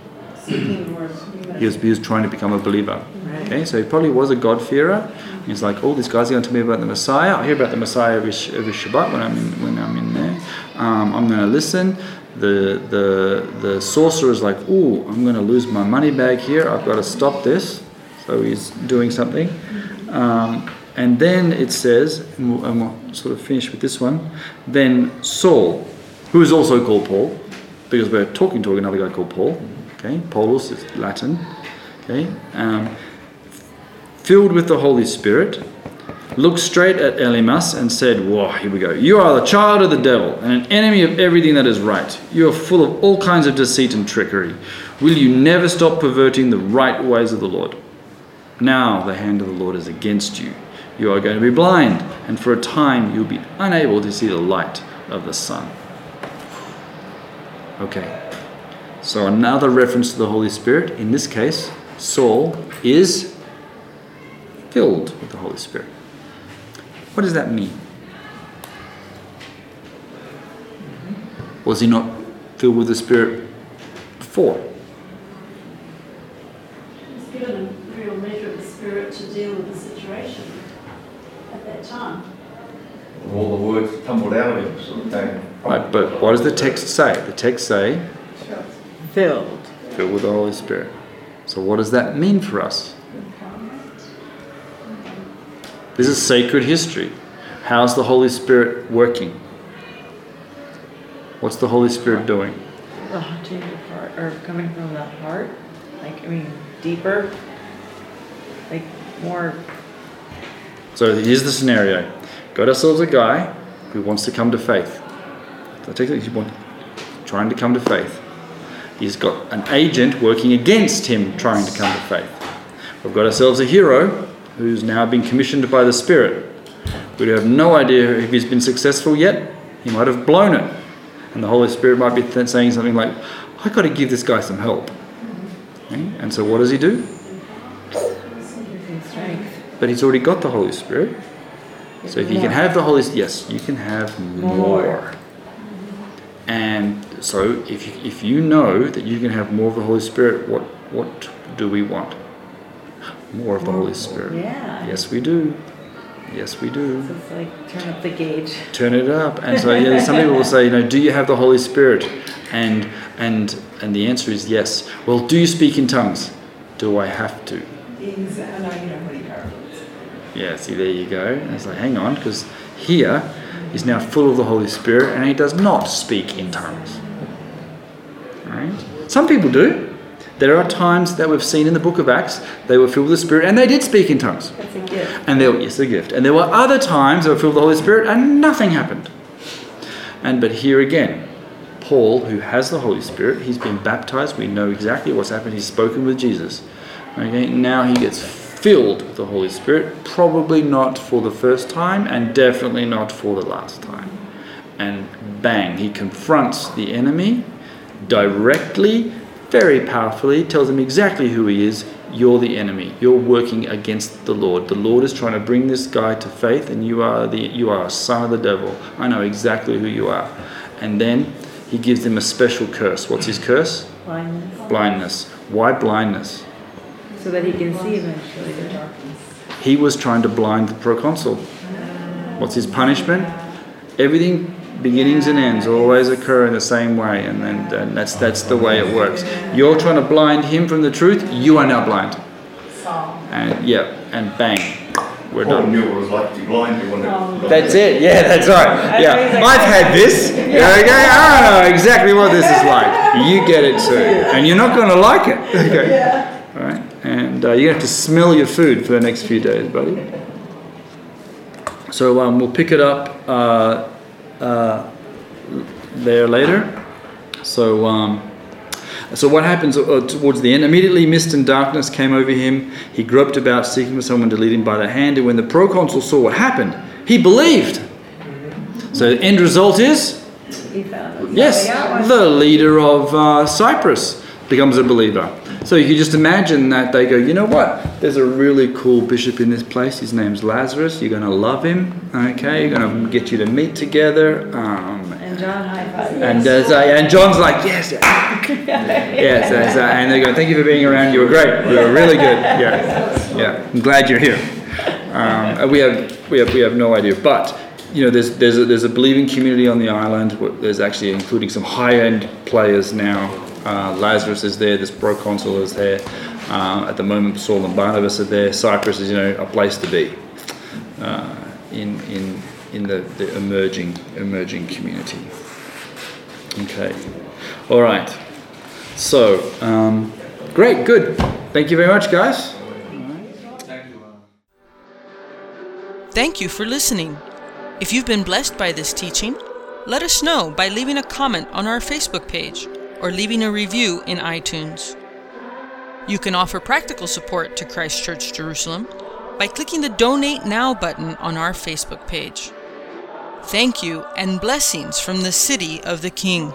He was, he was trying to become a believer. Okay, so he probably was a God-fearer. He's like, oh, this guy's are going to tell me about the Messiah. I hear about the Messiah every, every Shabbat when I'm in, when I'm in there. Um, I'm going to listen. The, the, the sorcerer is like, oh, I'm going to lose my money bag here. I've got to stop this. So he's doing something. Um, and then it says, and we'll, and we'll sort of finish with this one. Then Saul, who is also called Paul, because we're talking to another guy called Paul. Okay, Paulus is Latin. Okay, um, filled with the Holy Spirit, looked straight at Elymas and said, Whoa, here we go. You are the child of the devil and an enemy of everything that is right. You are full of all kinds of deceit and trickery. Will you never stop perverting the right ways of the Lord? Now the hand of the Lord is against you. You are going to be blind, and for a time you'll be unable to see the light of the sun. Okay, so another reference to the Holy Spirit. In this case, Saul is filled with the Holy Spirit. What does that mean? Was he not filled with the Spirit before? He's given a real measure of the Spirit to deal with the situation at that time. All the words tumbled out of him, sort of thing. Right, but what does the text say? The text say Filled. filled with the Holy Spirit. So what does that mean for us? This is sacred history. How's the Holy Spirit working? What's the Holy Spirit doing? The heart, or coming from the heart, like, I mean, deeper, like more, So here's the scenario. Got ourselves a guy who wants to come to faith. So take it, he want, trying to come to faith. He's got an agent working against him trying to come to faith. We've got ourselves a hero who's now been commissioned by the Spirit. We have no idea if he's been successful yet. He might have blown it. And the Holy Spirit might be th- saying something like, I've got to give this guy some help. Okay? And so what does he do? But he's already got the Holy Spirit. So if you can have the Holy yes, you can have more. More. And so if you, if you know that you can have more of the Holy Spirit, what what do we want? More of the Holy Spirit. Yeah. Yes, we do. Yes, we do. So it's like turn up the gauge. Turn it up. And so yeah, some people will say, you know, do you have the Holy Spirit? And and and the answer is yes. Well, do you speak in tongues? Do I have to? Yeah, see, there you go. And it's like, hang on, because here is now full of the Holy Spirit and he does not speak in tongues. Right? Some people do. There are times that we've seen in the book of Acts, they were filled with the Spirit and they did speak in tongues. That's a gift. And there, yes, a gift. And there were other times they were filled with the Holy Spirit and nothing happened. And but here again, Paul, who has the Holy Spirit, he's been baptized. We know exactly what's happened. He's spoken with Jesus. Okay, now he gets filled with the Holy Spirit, probably not for the first time, and definitely not for the last time. And bang, he confronts the enemy directly, very powerfully, tells him exactly who he is. You're the enemy. You're working against the Lord. The Lord is trying to bring this guy to faith, and you are the you are a son of the devil. I know exactly who you are. And then he gives him a special curse. What's his curse? Blindness. Blindness. Why blindness? So that he can see eventually. He was trying to blind the proconsul. What's his punishment? Everything, beginnings and ends, always occur in the same way, and then and that's that's the way it works. You're trying to blind him from the truth. You are now blind. And yeah, and bang, we're Paul done. knew what it was like to be blind. He wanted That's it. Yeah, that's right. Yeah, I've had this. Yeah, okay, I know exactly what this is like. You get it too, and you're not going to like it. Okay. All right, and uh, you have to smell your food for the next few days, buddy. So um, we'll pick it up uh, uh, there later. So. Um, so what happens uh, towards the end? Immediately mist and darkness came over him. He groped about, seeking for someone to lead him by the hand. And when the proconsul saw what happened, he believed. So the end result is yes, the leader of uh, Cyprus becomes a believer. So you just imagine that they go, you know what? There's a really cool bishop in this place. His name's Lazarus. You're going to love him. Okay, you're going to get you to meet together. Um, And John high and uh, and John's like, yes, yes, yes, uh, and they go, thank you for being around. You were great. You were really good. Yeah, yeah. I'm glad you're here. Um, we have we have we have no idea, but you know, there's there's a, there's a believing community on the island. There's actually including some high-end players now. Uh, Lazarus is there. This proconsul is there. Uh, at the moment, Saul and Barnabas are there. Cyprus is you know a place to be uh, in in in the, the emerging emerging community. Okay, all right. So um, great, good. Thank you very much, guys. Thank you for listening. If you've been blessed by this teaching, let us know by leaving a comment on our Facebook page or leaving a review in iTunes. You can offer practical support to Christ Church Jerusalem by clicking the Donate Now button on our Facebook page. Thank you and blessings from the City of the King.